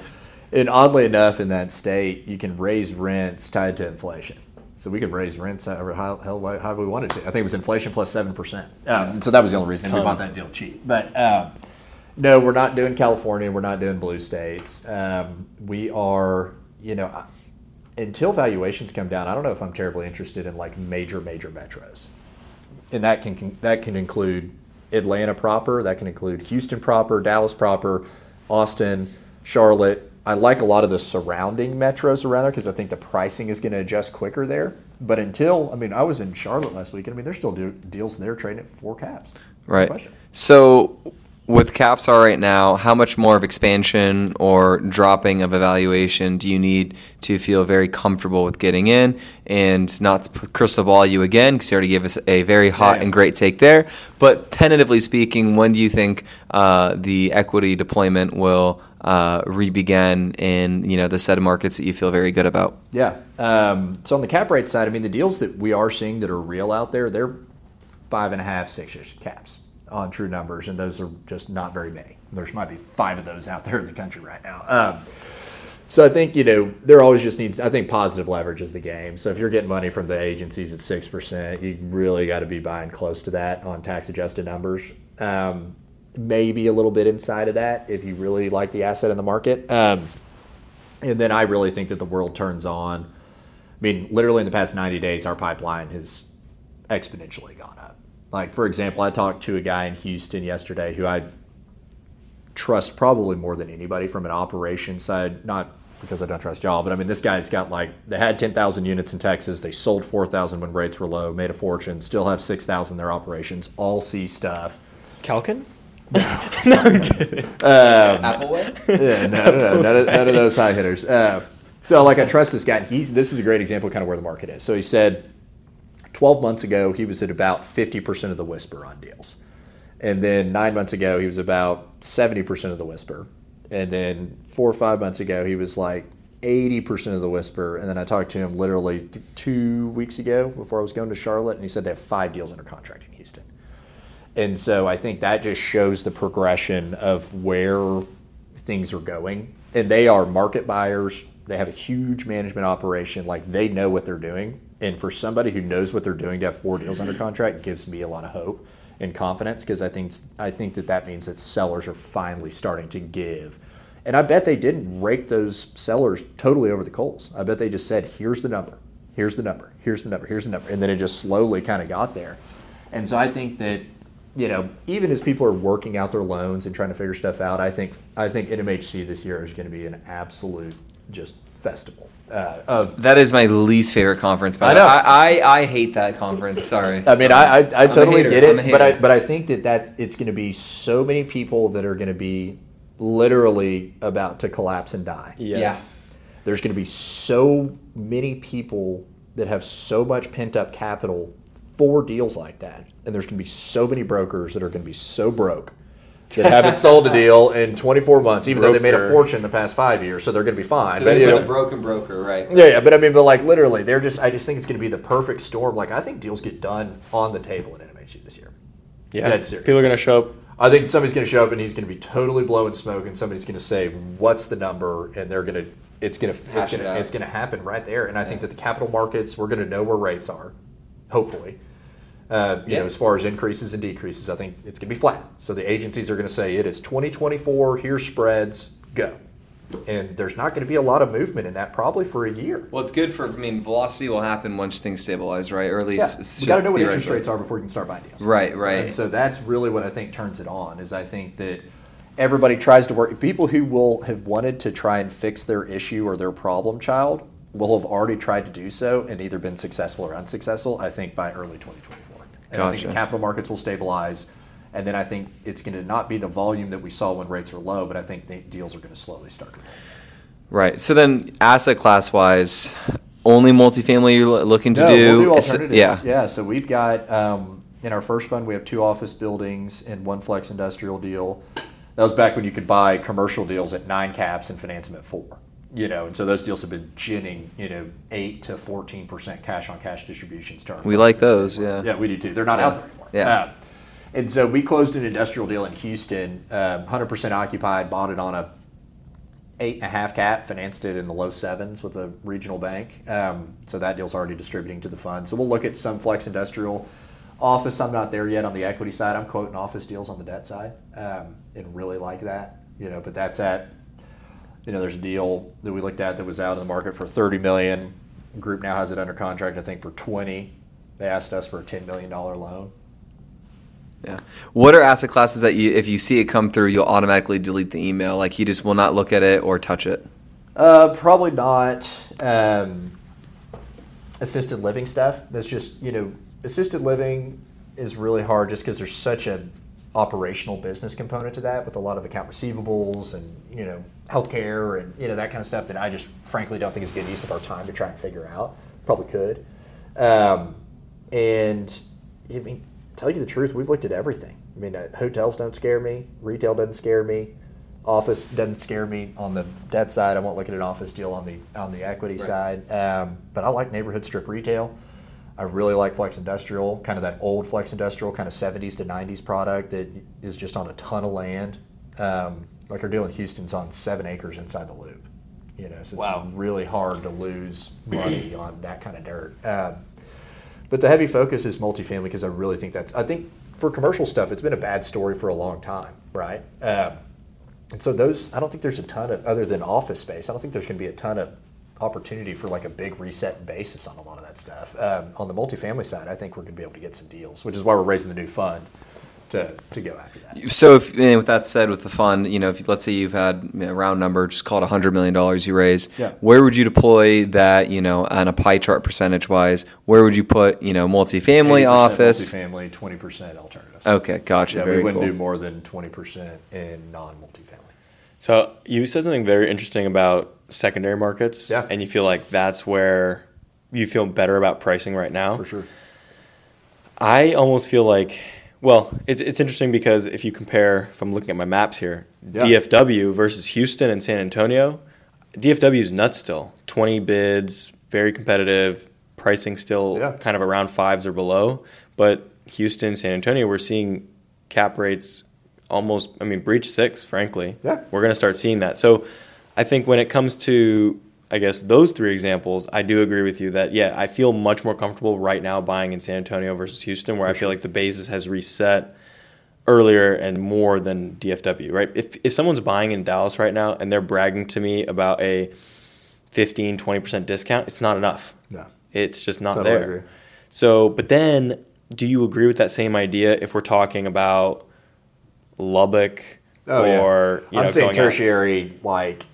And oddly enough, in that state, you can raise rents tied to inflation. So we could raise rents however how, hell, however we wanted to. I think it was inflation plus seven percent. Um, so that was the only reason we bought that deal cheap. But um, no, we're not doing California. We're not doing blue states. Um, we are, you know, until valuations come down. I don't know if I'm terribly interested in like major major metros and that can, can that can include Atlanta proper, that can include Houston proper, Dallas proper, Austin, Charlotte. I like a lot of the surrounding metros around there because I think the pricing is going to adjust quicker there. But until, I mean, I was in Charlotte last week, and I mean, there's still do, deals there trading at four caps. Right. So, with caps are right now, how much more of expansion or dropping of evaluation do you need to feel very comfortable with getting in and not crystal ball you again because you already gave us a very hot and great take there. But tentatively speaking, when do you think uh, the equity deployment will uh, re-begin in you know the set of markets that you feel very good about? Yeah. Um, so on the cap rate side, I mean, the deals that we are seeing that are real out there, they're five and a half, six-ish caps on true numbers, and those are just not very many. There's might be five of those out there in the country right now. Um, so I think you know there always just needs. I think positive leverage is the game. So if you're getting money from the agencies at six percent, you really got to be buying close to that on tax-adjusted numbers. Um, maybe a little bit inside of that if you really like the asset in the market. Um, and then I really think that the world turns on. I mean, literally in the past 90 days, our pipeline has exponentially gone up. Like, for example, I talked to a guy in Houston yesterday who I trust probably more than anybody from an operation side, not because I don't trust y'all, but I mean, this guy's got like, they had 10,000 units in Texas. They sold 4,000 when rates were low, made a fortune, still have 6,000 in their operations, all C stuff. Calkin? no, I'm kidding. Appleway. yeah, no, no, no, none, of, none of those high hitters. Uh, so, like, I trust this guy. and He's this is a great example of kind of where the market is. So he said, 12 months ago, he was at about 50% of the whisper on deals, and then nine months ago, he was about 70% of the whisper, and then four or five months ago, he was like 80% of the whisper. And then I talked to him literally th- two weeks ago before I was going to Charlotte, and he said they have five deals under contract in Houston. And so I think that just shows the progression of where things are going. And they are market buyers. They have a huge management operation. Like they know what they're doing. And for somebody who knows what they're doing to have four deals under contract gives me a lot of hope and confidence because I think I think that that means that sellers are finally starting to give. And I bet they didn't rake those sellers totally over the coals. I bet they just said, "Here's the number. Here's the number. Here's the number. Here's the number," and then it just slowly kind of got there. And so I think that you know, even as people are working out their loans and trying to figure stuff out, I think I think NMHC this year is going to be an absolute just festival uh, of. That is my least favorite conference. By I the way. know. I, I, I hate that conference. Sorry. I mean, Sorry. I, I, I totally get it, but I but I think that that's it's going to be so many people that are going to be literally about to collapse and die. Yes. There's going to be so many people that have so much pent up capital for deals like that, and there's going to be so many brokers that are going to be so broke that haven't sold a deal in 24 months, even though they made a Broker. fortune the past five years, so they're going to be fine. So But, you know- the broken broker, right? yeah, yeah, but I mean, but like literally, they're just. I just think it's going to be the perfect storm. Like I think deals get done on the table in NMHC this year. Yeah. Dead serious. People are going to show up. I think somebody's going to show up and he's going to be totally blowing smoke, and somebody's going to say, "What's the number?" and they're going to. It's going to. It's going to. It's going to happen right there. And I think that the capital markets, we're going to know where rates are, hopefully. Uh, you Yeah. know, as far as increases and decreases, I think it's going to be flat. So the agencies are going to say it is 2024. Here's spreads. Go. And there's not going to be a lot of movement in that probably for a year. Well, it's good for. I mean, velocity will happen once things stabilize, right? Or at Yeah, least we got to know what interest rates are before you can start buying deals. Right, right. And so that's really what I think turns it on. Is I think that everybody tries to work. People who will have wanted to try and fix their issue or their problem child will have already tried to do so and either been successful or unsuccessful. I think by early 2024. And I think the capital markets will stabilize. And then I think it's going to not be the volume that we saw when rates are low, but I think the deals are going to slowly start. to roll. Right. So then, asset class wise, only multifamily you're lo- looking to No, do? we'll do alternatives. yeah. yeah. So we've got um, in our first fund we have two office buildings and one flex industrial deal. That was back when you could buy commercial deals at nine caps and finance them at four. You know, and so those deals have been ginning, you know, eight to fourteen percent cash on cash distributions our We like those, yeah. Yeah, we do too. They're not out there anymore. Yeah. Uh, and so we closed an industrial deal in Houston, um, hundred percent occupied, bought it on a eight and a half cap, financed it in the low sevens with a regional bank. Um, so that deal's already distributing to the fund. So we'll look at some flex industrial office. I'm not there yet on the equity side. I'm quoting office deals on the debt side, um, and really like that. You know, but that's at you know, there's a deal that we looked at that was out in the market for 30 million. Group now has it under contract, I think, for 20. They asked us for a 10 million dollar loan. Yeah. What are asset classes that you, if you see it come through, you'll automatically delete the email? Like you just will not look at it or touch it. Uh, probably not um, assisted living stuff. That's just you know, assisted living is really hard just because there's such a operational business component to that with a lot of account receivables and you know healthcare and you know that kind of stuff that I just frankly don't think is good use of our time to try and figure out. Probably could. Um, and I mean, tell you the truth, we've looked at everything. I mean, uh, hotels don't scare me. Retail doesn't scare me. Office doesn't scare me on the debt side. I won't look at an office deal on the on the equity Right. side. Um, but I like neighborhood strip retail. I really like flex industrial, kind of that old flex industrial, kind of 70s to 90s product that is just on a ton of land. Um, like our deal in Houston's on seven acres inside the loop. You know, so it's Wow. really hard to lose money on that kind of dirt. Um, but the heavy focus is multifamily because I really think that's. I think for commercial stuff, it's been a bad story for a long time, right? Um, and so those, I don't think there's a ton of other than office space. I don't think there's going to be a ton of opportunity for like a big reset basis on a lot of that stuff. Um, on the multifamily side, I think we're going to be able to get some deals, which is why we're raising the new fund to to go after that. So, if, and with that said, with the fund, you know, if let's say you've had a round number, just call it hundred million dollars you raise. Yeah. Where would you deploy that? You know, on a pie chart percentage wise, where would you put? You know, multifamily office. multifamily, twenty percent alternative. Okay, gotcha. yeah, Very we wouldn't cool. do more than twenty percent in non-multifamily. So you said something very interesting about secondary markets. Yeah. And you feel like that's where you feel better about pricing right now. For sure. I almost feel like, well, it's, it's interesting because if you compare, if I'm looking at my maps here, Yeah. DFW versus Houston and San Antonio, DFW is nuts still. 20 bids, very competitive. Pricing still Yeah. kind of around fives or below. But Houston, San Antonio, we're seeing cap rates almost, I mean, breach six, frankly. Yeah. We're going to start seeing that. So I think when it comes to, I guess, those three examples, I do agree with you that, yeah, I feel much more comfortable right now buying in San Antonio versus Houston, where I feel like the basis has reset earlier and more than DFW, right? If, if someone's buying in Dallas right now and they're bragging to me about a 15, 20% discount, it's not enough. No. It's just not Totally there. agree. So, but then do you agree with that same idea if we're talking about Lubbock oh, or, you know, Oh, I'm saying going out- tertiary, like,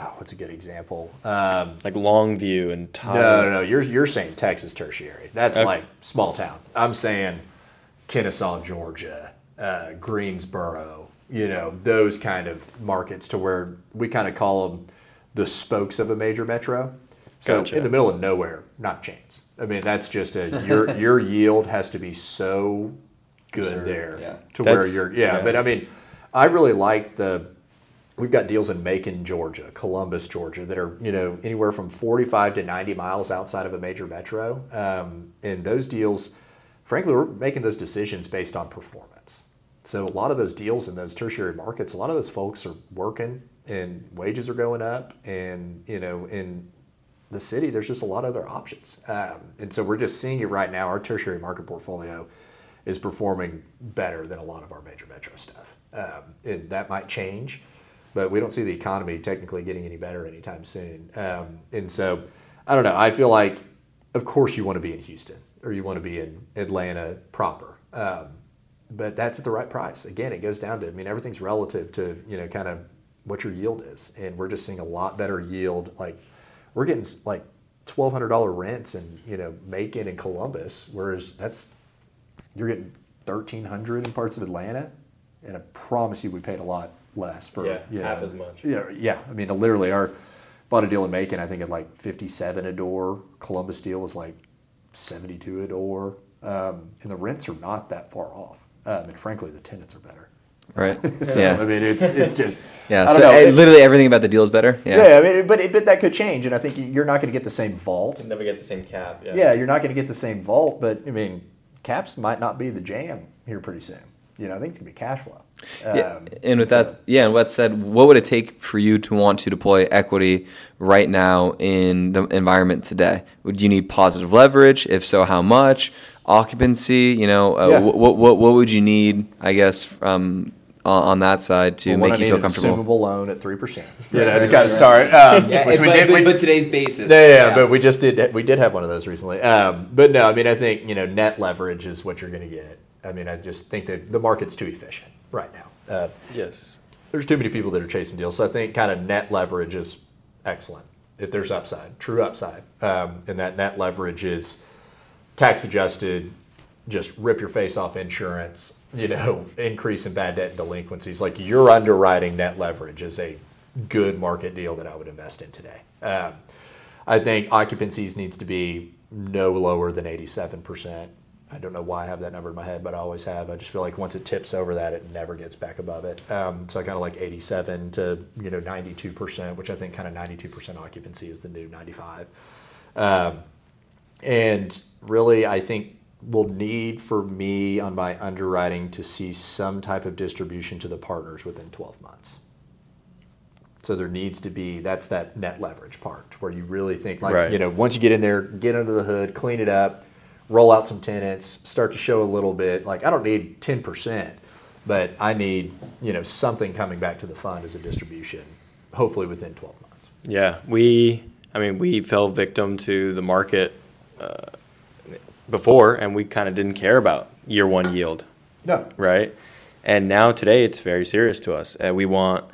oh, what's a good example? Um, like Longview and Tyler? no, no, no. You're you're saying Texas tertiary. That's Okay. like small town. I'm saying Kennesaw, Georgia, uh, Greensboro. You know those kind of markets to where we kind of call them the spokes of a major metro. So Gotcha. in the middle of nowhere, not chains. I mean that's just a your your yield has to be so good Absurd, there yeah. to where That's- you're yeah, yeah. But I mean, I really like the We've got deals in Macon, Georgia, Columbus, Georgia, that are you know anywhere from 45 to 90 miles outside of a major metro. Um, and those deals, frankly, we're making those decisions based on performance. So a lot of those deals in those tertiary markets, a lot of those folks are working, and wages are going up, and you know in the city, there's just a lot of other options. Um, and so we're just seeing it right now. Our tertiary market portfolio is performing better than a lot of our major metro stuff. Um, and that might change, but we don't see the economy technically getting any better anytime soon. Um, and so I don't know. I feel like, of course, you want to be in Houston or you want to be in Atlanta proper. Um, but that's at the right price. Again, it goes down to, I mean, everything's relative to, you know, kind of what your yield is. And we're just seeing a lot better yield. Like, we're getting like $1,200 rents in, you know, Macon and Columbus, whereas that's, you're getting 1300 in parts of Atlanta. And I promise you, we paid a lot less for, Yeah, you half know, as much. Yeah, yeah. I mean, literally, our bought a deal in Macon, I think at like 57 a door. Columbus deal was like 72 a door. Um, and the rents are not that far off. Um, and frankly, the tenants are better. Right. So, yeah. I mean, it's it's just yeah. So know. It- literally everything about the deal is better. Yeah. yeah. I mean, but it, but that could change, and I think you're not going to get the same vault. never get the same cap. Yeah. Yeah, you're not going to get the same vault, but I mean, caps might not be the jam here pretty soon. You know, I think it's going to be cash flow. Yeah, Um, and with so- that, yeah, and with that said, what would it take for you to want to deploy equity right now in the environment today? Would you need positive leverage? If so, how much? Occupancy? You know, uh, Yeah. what, what what what would you need? I guess um, on, on that side to Well, make you feel an comfortable. assumable loan at three percent. You Right, know, to right, kind of right, start. Um, Yeah, which but, we did. but, we- but today's basis. Yeah, yeah, yeah, but we just did. We did have one of those recently. Um, but no, I mean, I think you know, net leverage is what you're going to get. I mean, I just think that the market's too efficient right now. Uh, Yes. there's too many people that are chasing deals, so I think kind of net leverage is excellent. If there's upside, true upside, um, and that net leverage is tax adjusted, just rip your face off insurance. You know, increase in bad debt and delinquencies. Like your underwriting net leverage is a good market deal that I would invest in today. Um, I think occupancies needs to be no lower than 87%. I don't know why I have that number in my head, but I always have. I just feel like once it tips over that, it never gets back above it. Um, so I kind of like 87 to you know 92%, which I think kind of 92% occupancy is the new 95. Um, and really, I think we'll need for me on my underwriting to see some type of distribution to the partners within 12 months. So there needs to be that's that net leverage part where you really think like Right. you know once you get in there, get under the hood, clean it up, roll out some tenants, start to show a little bit. Like I don't need ten percent, but I need you know something coming back to the fund as a distribution, hopefully within twelve months. Yeah, we. I mean, we fell victim to the market uh, before, and we kind of didn't care about year one yield, No, right? And now today, it's very serious to us. Uh, we want,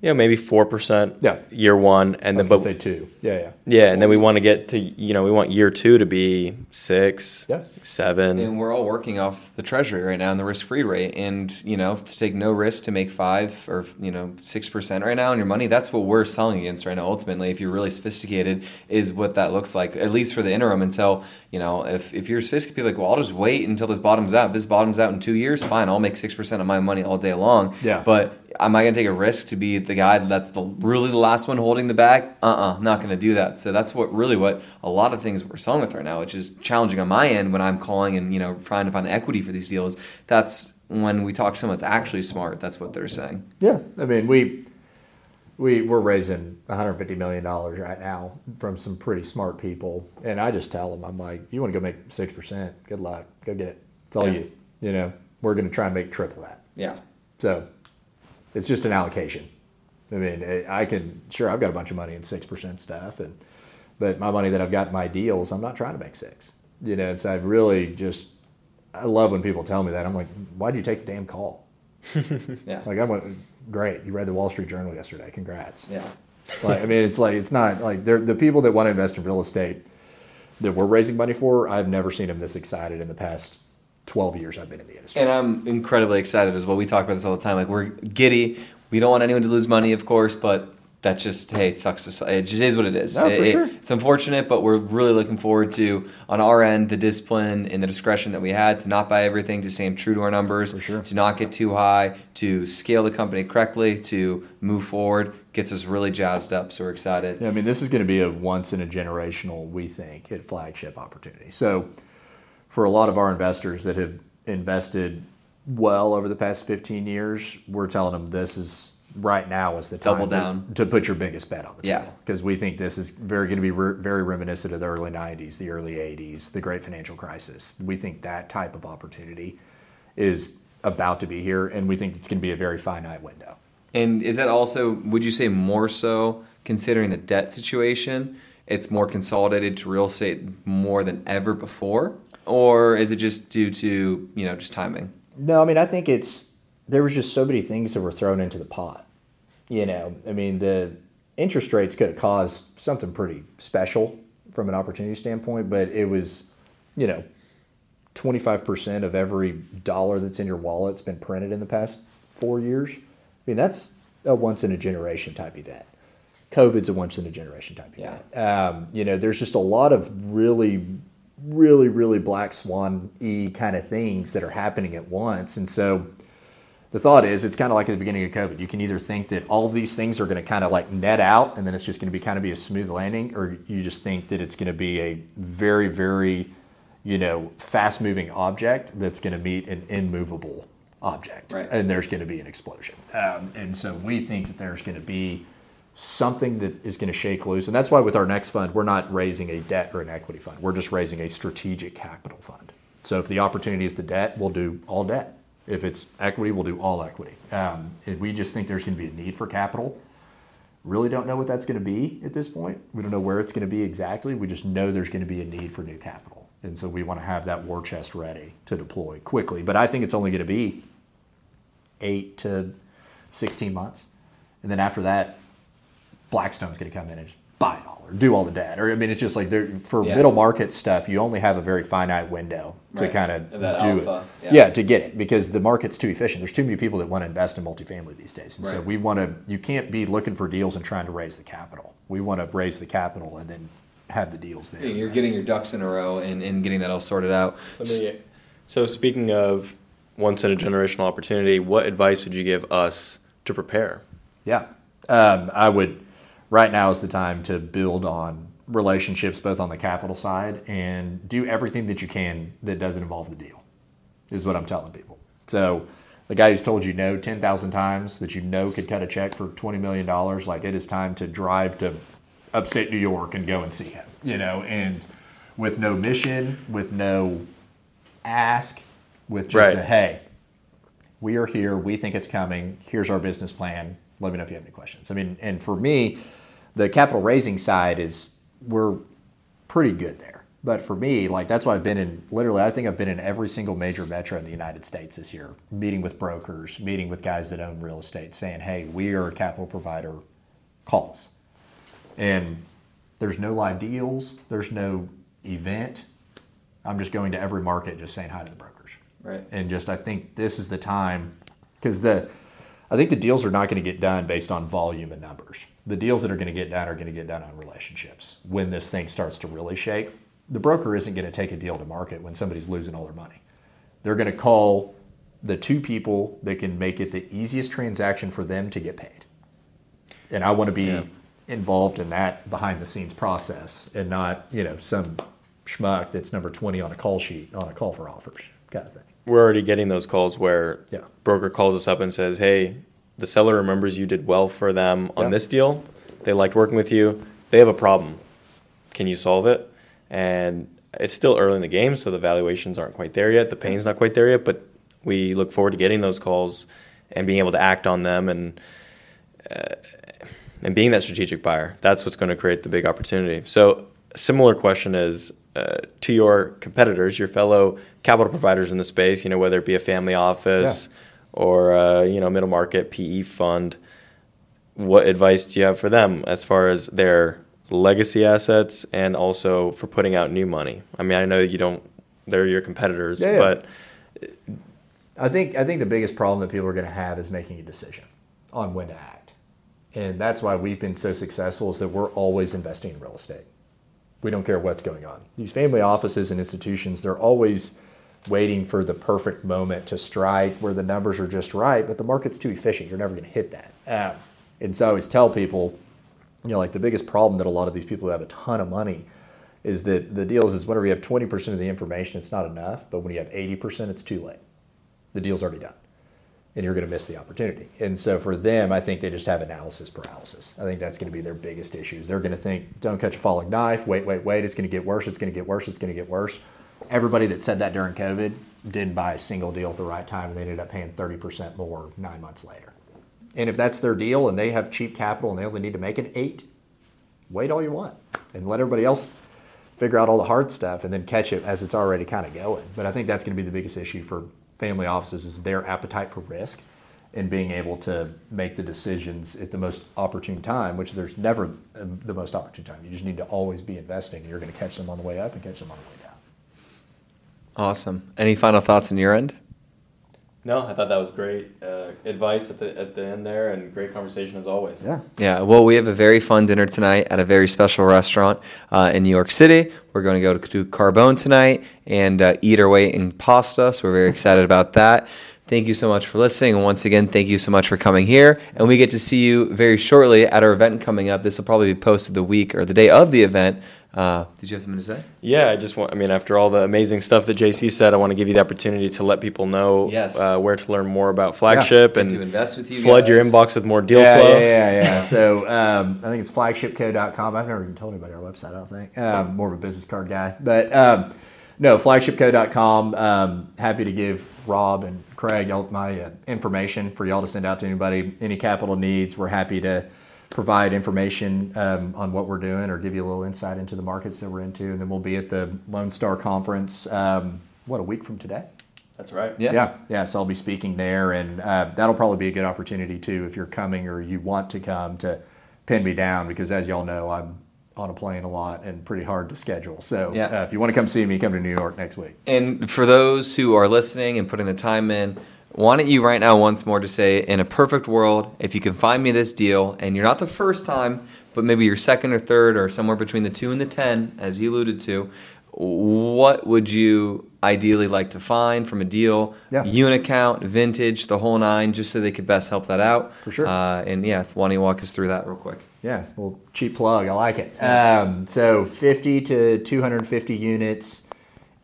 you know, maybe four percent Yeah. year one, and I then but say two. Yeah, yeah. Yeah, and then we want to get to you know we want year two to be six, Yeah. seven. And we're all working off the treasury right now and the risk-free rate, and you know to take no risk to make five or you know six percent right now on your money. That's what we're selling against right now. Ultimately, if you're really sophisticated, is what that looks like. At least for the interim, until you know if if you're sophisticated, people are like, well, I'll just wait until this bottoms out. If this bottoms out in two years, fine, I'll make six percent of my money all day long. Yeah. But am I going to take a risk to be the guy that's the really the last one holding the bag? Uh uh-uh, uh, not going to do that. So that's what really what a lot of things we're selling with right now, which is challenging on my end when I'm calling and you know trying to find the equity for these deals. That's when we talk to someone that's actually smart. That's what they're saying. Yeah, I mean we we we're raising 150 million dollars right now from some pretty smart people, and I just tell them, I'm like, you want to go make six percent? Good luck, go get it. It's all yeah. you. You know, we're going to try and make triple that. Yeah. So it's just an allocation. I mean, I can sure I've got a bunch of money in six percent stuff, and but my money that I've got in my deals, I'm not trying to make six. You know, it's I've really just I love when people tell me that. I'm like, why'd you take the damn call? yeah. Like I went, great. You read the Wall Street Journal yesterday. Congrats. Yeah. Like I mean, it's like it's not like they're the people that want to invest in real estate that we're raising money for. I've never seen them this excited in the past 12 years I've been in the industry. And I'm incredibly excited as well. We talk about this all the time. Like we're giddy. We don't want anyone to lose money, of course, but that just hey, it sucks. It just is what it is. No, it, for sure. It's unfortunate, but we're really looking forward to on our end the discipline and the discretion that we had to not buy everything, to stay true to our numbers, sure. to not get too high, to scale the company correctly, to move forward. Gets us really jazzed up, so we're excited. Yeah, I mean, this is going to be a once in a generational, we think, hit flagship opportunity. So, for a lot of our investors that have invested well over the past 15 years, we're telling them this is right now is the time double down. to, to put your biggest bet on the table. Because we think this is very going to be re- very reminiscent of the early 90s the early 80s the great financial crisis. We think that type of opportunity is about to be here and we think it's going to be a very finite window. And is that also would you say more so considering the debt situation it's more consolidated to real estate more than ever before? Or is it just due to you know just timing? No i mean i think it's there was just so many things that were thrown into the pot. You know, I mean, the interest rates could have caused something pretty special from an opportunity standpoint, but it was, you know, 25% of every dollar that's in your wallet's been printed in the past four years. I mean, that's a once in a generation type event. COVID's a once in a generation type yeah. event. Um, you know, there's just a lot of really, really, really black swan y kind of things that are happening at once. And so, the thought is it's kind of like at the beginning of COVID. You can either think that all these things are going to kind of like net out and then it's just going to be kind of be a smooth landing, or you just think that it's going to be a very, very, you know, fast moving object that's going to meet an immovable object. Right. And there's going to be an explosion. Um, and so we think that there's going to be something that is going to shake loose. And that's why with our next fund, we're not raising a debt or an equity fund. We're just raising a strategic capital fund. So if the opportunity is the debt, we'll do all debt if it's equity, we'll do all equity. Um, we just think there's going to be a need for capital. Really don't know what that's going to be at this point. We don't know where it's going to be exactly. We just know there's going to be a need for new capital. And so we want to have that war chest ready to deploy quickly. But I think it's only going to be eight to 16 months. And then after that, Blackstone's going to come in and buy it all or do all the debt. Or I mean, it's just like for yeah. middle market stuff, you only have a very finite window to right. kind of do alpha. it. Yeah. yeah. to get it because the market's too efficient. There's too many people that want to invest in multifamily these days, and right. so we want to. You can't be looking for deals and trying to raise the capital. We want to raise the capital and then have the deals there. Yeah, you're getting your ducks in a row and, and getting that all sorted out. Me, so speaking of once in a generational opportunity, what advice would you give us to prepare? Yeah, um, I would right now is the time to build on relationships both on the capital side and do everything that you can that doesn't involve the deal is what i'm telling people. So the guy who's told you no 10,000 times that you know could cut a check for $20 million like it is time to drive to upstate new york and go and see him you know? And with no mission with no ask with just right. a hey we are here. We think it's coming. Here's our business plan. Let me know if you have any questions. I mean and for me the capital raising side is we're pretty good there. But for me, like that's why I've been in literally I think I've been in every single major metro in the United States this year, meeting with brokers, meeting with guys that own real estate, saying, Hey, we are a capital provider, call us. And there's no live deals, there's no event. I'm just going to every market just saying hi to the brokers. Right. And just I think this is the time because the I think the deals are not going to get done based on volume and numbers. The deals that are going to get done are going to get done on relationships. When this thing starts to really shake, the broker isn't going to take a deal to market when somebody's losing all their money. They're going to call the two people that can make it the easiest transaction for them to get paid. And I want to be Yeah. involved in that behind the scenes process and not, you know, some schmuck that's number 20 on a call sheet on a call for offers kind of thing. We're already getting those calls where Yeah. broker calls us up and says, "Hey, the seller remembers you did well for them on Yeah. this deal. They liked working with you. They have a problem. Can you solve it?" And it's still early in the game, so the valuations aren't quite there yet. The pain's not quite there yet, but we look forward to getting those calls and being able to act on them and uh, and being that strategic buyer. That's what's going to create the big opportunity. So, a similar question is uh, to your competitors, your fellow capital providers in the space. You know, whether it be a family office or uh, you know middle market PE fund. What advice do you have for them as far as their legacy assets and also for putting out new money? I mean, I know you don't; they're your competitors, Yeah, yeah. but I think I think the biggest problem that people are going to have is making a decision on when to act, and that's why we've been so successful. Is that we're always investing in real estate. We don't care what's going on. These family offices and institutions, they're always waiting for the perfect moment to strike where the numbers are just right, but the market's too efficient. You're never going to hit that. Um, and so I always tell people, you know, like the biggest problem that a lot of these people who have a ton of money is that the deals is whenever you have 20% of the information, it's not enough, but when you have 80%, it's too late. The deal's already done and you're going to miss the opportunity. And so for them i think they just have analysis paralysis. I think that's going to be their biggest issues. They're going to think don't catch a falling knife. Wait wait wait. It's going to get worse. It's going to get worse. It's going to get worse everybody that said that during covid didn't buy a single deal at the right time and they ended up paying 30% more nine months later and if that's their deal and they have cheap capital and they only need to make an eight wait all you want and let everybody else figure out all the hard stuff and then catch it as it's already kind of going. But I think that's going to be the biggest issue for family offices is their appetite for risk and being able to make the decisions at the most opportune time, which there's never um, the most opportune time. You just need to always be investing. You're going to catch them on the way up and catch them on the way down. Awesome. Any final thoughts on your end? no, I thought that was great uh, advice at the at the end there, and great conversation as always. Yeah. Yeah, well, we have a very fun dinner tonight at a very special restaurant uh, in New York City. We're going to go to Carbone tonight and uh, eat our way in pasta, so we're very excited about that. Thank you so much for listening. And once again, thank you so much for coming here. And we get to see you very shortly at our event coming up. This will probably be posted the week or the day of the event. Uh, did you have something to say? Yeah, I just want. I mean, after all the amazing stuff that JC said, I want to give you the opportunity to let people know Yes. uh, where to learn more about flagship And and to invest with you flood your inbox with more deal yeah, flow. Yeah, yeah, yeah. so um, I think it's flagshipco.com. I've never even told anybody our website, I don't think. Um, more of a business card guy. But um, no, flagshipco.com. Um, happy to give Rob and Craig y'all, my uh, information for y'all to send out to anybody. Any capital needs, we're happy to provide information um, on what we're doing or give you a little insight into the markets that we're into. And then we'll be at the Lone Star Conference, um, what, a week from today? That's right. Yeah. Yeah, yeah. So I'll be speaking there, and uh, that'll probably be a good opportunity too if you're coming or you want to come to pin me down because, as y'all know, I'm on a plane a lot and pretty hard to schedule. So Yeah. uh, if you want to come see me, come to New York next week. And for those who are listening and putting the time in, why don't you right now once more to say, in a perfect world, if you can find me this deal, and you're not the first time, but maybe you're second or third or somewhere between the two and the ten, as you alluded to, what would you ideally like to find from a deal? Yeah. Unit count, vintage, the whole nine, just so they could best help that out. For sure. Uh, and yeah, why don't you walk us through that real quick? Yeah, well, cheap plug. I like it. Um, so 50 to 250 units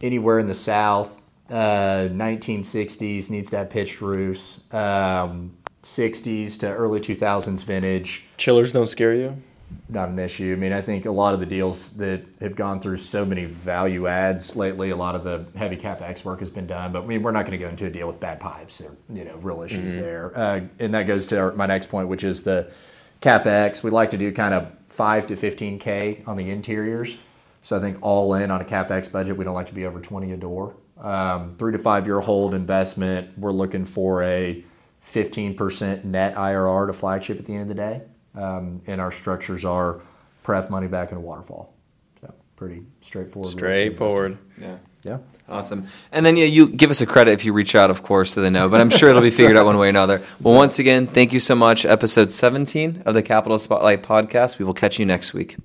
anywhere in the South. Uh, 1960s needs to have pitched roofs. Um, 60s to early 2000s vintage. Chillers don't scare you. not an issue. I mean, I think a lot of the deals that have gone through so many value adds lately, a lot of the heavy capex work has been done. But I mean, we're not going to go into a deal with bad pipes or you know real issues there. Uh, and that goes to our, my next point, which is the capex. We like to do kind of five to fifteen k on the interiors. So I think all in on a capex budget, we don't like to be over twenty a door. Um, three to five year hold investment, we're looking for a 15% net IRR to flagship at the end of the day. Um, and our structures are pref money back in a waterfall. So pretty straightforward. Straightforward. Yeah. Yeah. Awesome. And then, yeah, you give us a credit if you reach out, of course, so they know. But I'm sure it'll be figured out one way or another. Well, once again, thank you so much. Episode 17 of the Capital Spotlight podcast. We will catch you next week.